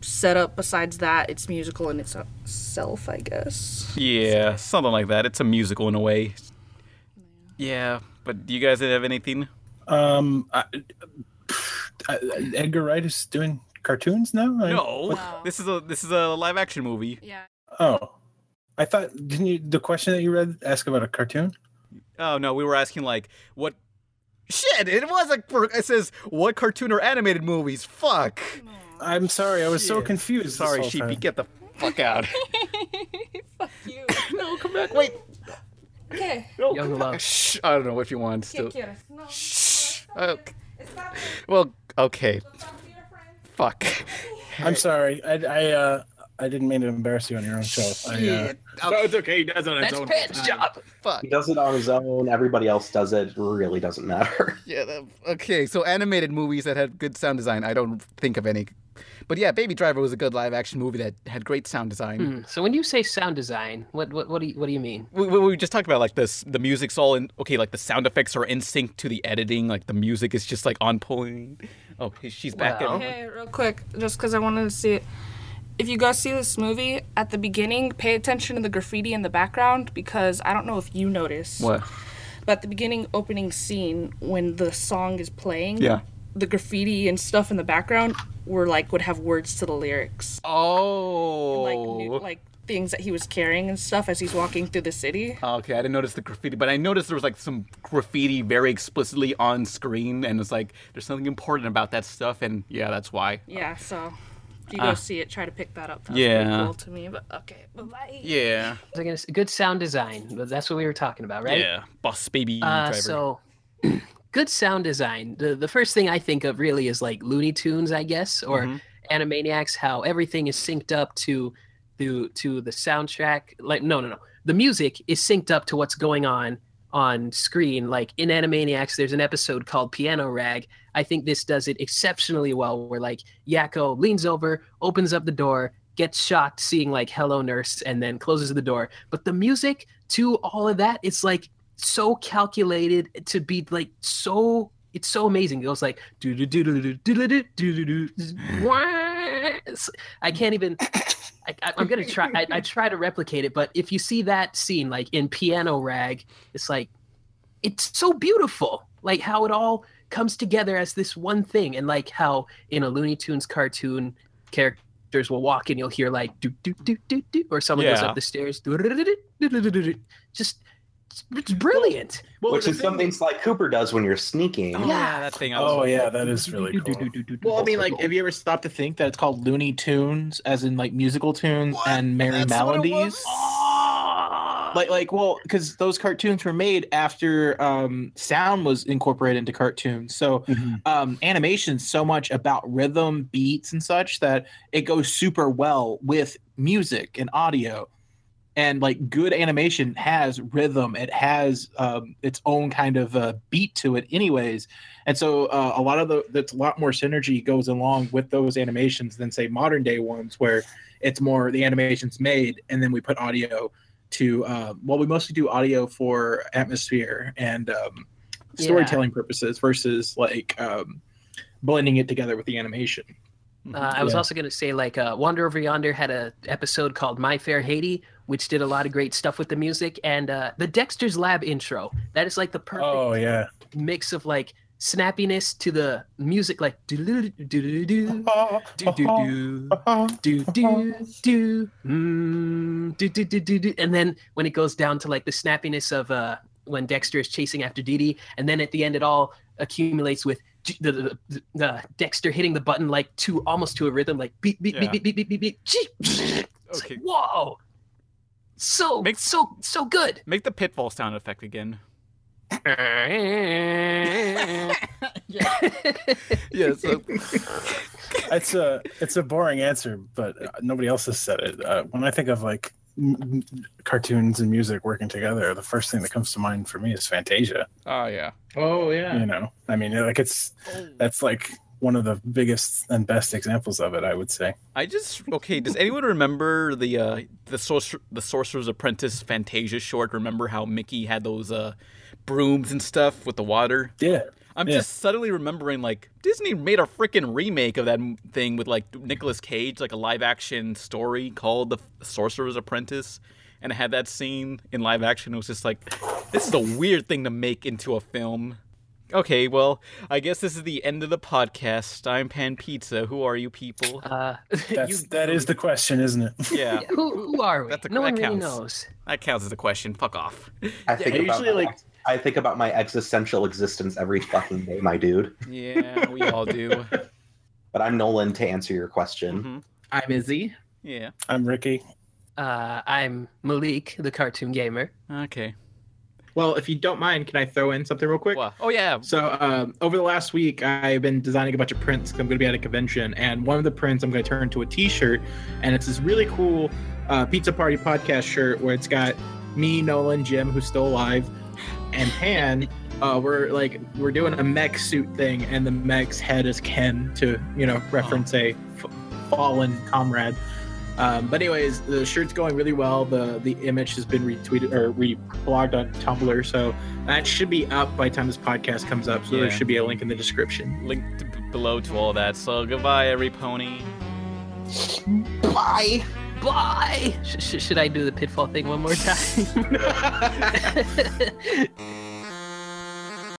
setup besides that, it's musical in itself, I guess. Yeah, something like that. It's a musical in a way. Yeah, but do you guys have anything? Um, I, I, Edgar Wright is doing cartoons now. I- No, this is a this is a live action movie. Yeah. Oh, I thought didn't you? The question that you read ask about a cartoon. Oh no, we were asking like what. Shit! It was a. It says what cartoon or animated movies? Fuck. I'm sorry, I was so confused. Sorry, whole sheepy. time. Get the fuck out. Fuck you. no, come back. Wait. Okay. No, Young come love. back. Shh. I don't know if you want. ¿Qué Still. Shh. Okay. Oh. Well, okay. Fuck. I'm sorry. I I uh I didn't mean to embarrass you on your own show. I, uh, No, it's okay. He does it on his That's own. Pat's job. Fuck. He does it on his own. Everybody else does it. It really doesn't matter. Yeah. that- okay. So animated movies that had good sound design. I don't think of any. But yeah, Baby Driver was a good live action movie that had great sound design. Hmm. So when you say sound design, what what what do you, what do you mean? We, we, we just talked about like this. The music's all in. Okay, like the sound effects are in sync to the editing. Like the music is just like on point. Oh, she's back. Well. in. Okay, real quick, just because I wanted to see it. If you go see this movie, at the beginning, pay attention to the graffiti in the background because I don't know if you notice. What? But at the beginning opening scene, when the song is playing, Yeah. The graffiti and stuff in the background were like would have words to the lyrics, Oh. like new, like things that he was carrying and stuff as he's walking through the city. Okay, I didn't notice the graffiti, but I noticed there was like some graffiti very explicitly on screen, and it's like there's something important about that stuff, and yeah, that's why. Yeah, so if you go Ah. see it, try to pick that up. That's Yeah. cool to me. But okay, bye bye. Yeah. So again, it's good sound design. but That's what we were talking about, right? Yeah. Boss baby Uh, driver. so good sound design. The the first thing I think of really is like Looney Tunes, I guess, or Mhm. Animaniacs. How everything is synced up to to to the soundtrack. Like no, no, no. The music is synced up to what's going on on screen. Like in Animaniacs, there's an episode called Piano Rag. I think this does it exceptionally well. Where like Yakko leans over, opens up the door. Gets shocked seeing like "Hello, Nurse" and then closes the door. But the music to all of that, it's like so calculated to be like so it's so amazing. It goes like do do do do do do do do do do. I can't even. I, I'm gonna try. I, I try to replicate it, but if you see that scene like in Piano Rag, it's like it's so beautiful. Like how it all comes together as this one thing, and like how in a Looney Tunes cartoon, characters will walk and you'll hear like do do do do do, or someone goes Yeah. up the stairs. do, do, do, do, do, do. Just it's brilliant. Which is something Sly Cooper does when you're sneaking. Oh, yeah, that thing. I was oh yeah, that is really cool. Well, I mean, like, have you ever stopped to think that it's called Looney Tunes, as in like musical tunes and merry melodies? Like, like, well, because those cartoons were made after um, sound was incorporated into cartoons. So, um, animation's so much about rhythm, beats, and such that it goes super well with music and audio. And like good animation has rhythm, it has um, its own kind of uh, beat to it, anyways. And so uh, a lot of the that's a lot more synergy goes along with those animations than say modern day ones where it's more the animation's made and then we put audio to uh, well we mostly do audio for atmosphere and um, Yeah. storytelling purposes versus like um, blending it together with the animation. Uh, I was Yeah. also going to say, like, uh, Wander Over Yonder had an episode called My Fair Hatey, which did a lot of great stuff with the music, and uh, the Dexter's Lab intro. That is like the perfect Oh yeah. mix of like snappiness to the music, like do do do do do do do do do do mm, do do do do do, and then when it goes down to like the snappiness of uh when Dexter is chasing after Dee Dee, and then at the end it all accumulates with the, the, the, the Dexter hitting the button like to almost to a rhythm, like beep beep Yeah. beep beep beep beep beep. It's Okay. like, whoa, so make, so so good. Make the pitfall sound effect again. yeah. So it's a it's a boring answer, but uh, nobody else has said it. Uh, when I think of like m- m- cartoons and music working together, the first thing that comes to mind for me is Fantasia. Oh yeah. Oh yeah. You know, I mean, like it's that's like one of the biggest and best examples of it. I would say. I just okay. Does anyone remember the uh the sorcer the Sorcerer's Apprentice Fantasia short? Remember how Mickey had those uh brooms and stuff with the water? Yeah. I'm Yeah. just suddenly remembering like Disney made a freaking remake of that thing with like Nicolas Cage, like a live action story called The Sorcerer's Apprentice, and it had that scene in live action. It was just like, this is a weird thing to make into a film. Okay, well, I guess this is the end of the podcast. I'm Pan Pizza. Who are you people? Uh, That's that is the question, isn't it? Yeah. who, who are we? That's a, no that one really knows. That counts as a question. Fuck off. I think I about usually that. like I think about my existential existence every fucking day, my dude. Yeah, we all do. But I'm Nolan to answer your question. Mm-hmm. I'm Izzy. Yeah. I'm Ricky. Uh, I'm Malik, the cartoon gamer. Okay. Well, if you don't mind, can I throw in something real quick? Oh yeah. So um, over the last week, I've been designing a bunch of prints. I'm going to be at a convention, and one of the prints I'm going to turn into a T-shirt, and it's this really cool uh, Pizza Party podcast shirt where it's got me, Nolan, Jim, who's still alive, and Pan. Uh, we're like we're doing a mech suit thing, and the mech's head is Ken to you know reference a f- fallen comrade. Um, but anyways, the shirt's going really well. The the image has been retweeted or reblogged on Tumblr, so that should be up by the time this podcast comes up. So there should be a link in the description. Link to, below to all that. So goodbye, every pony. Bye. Bye. Sh- sh- should I do the pitfall thing one more time?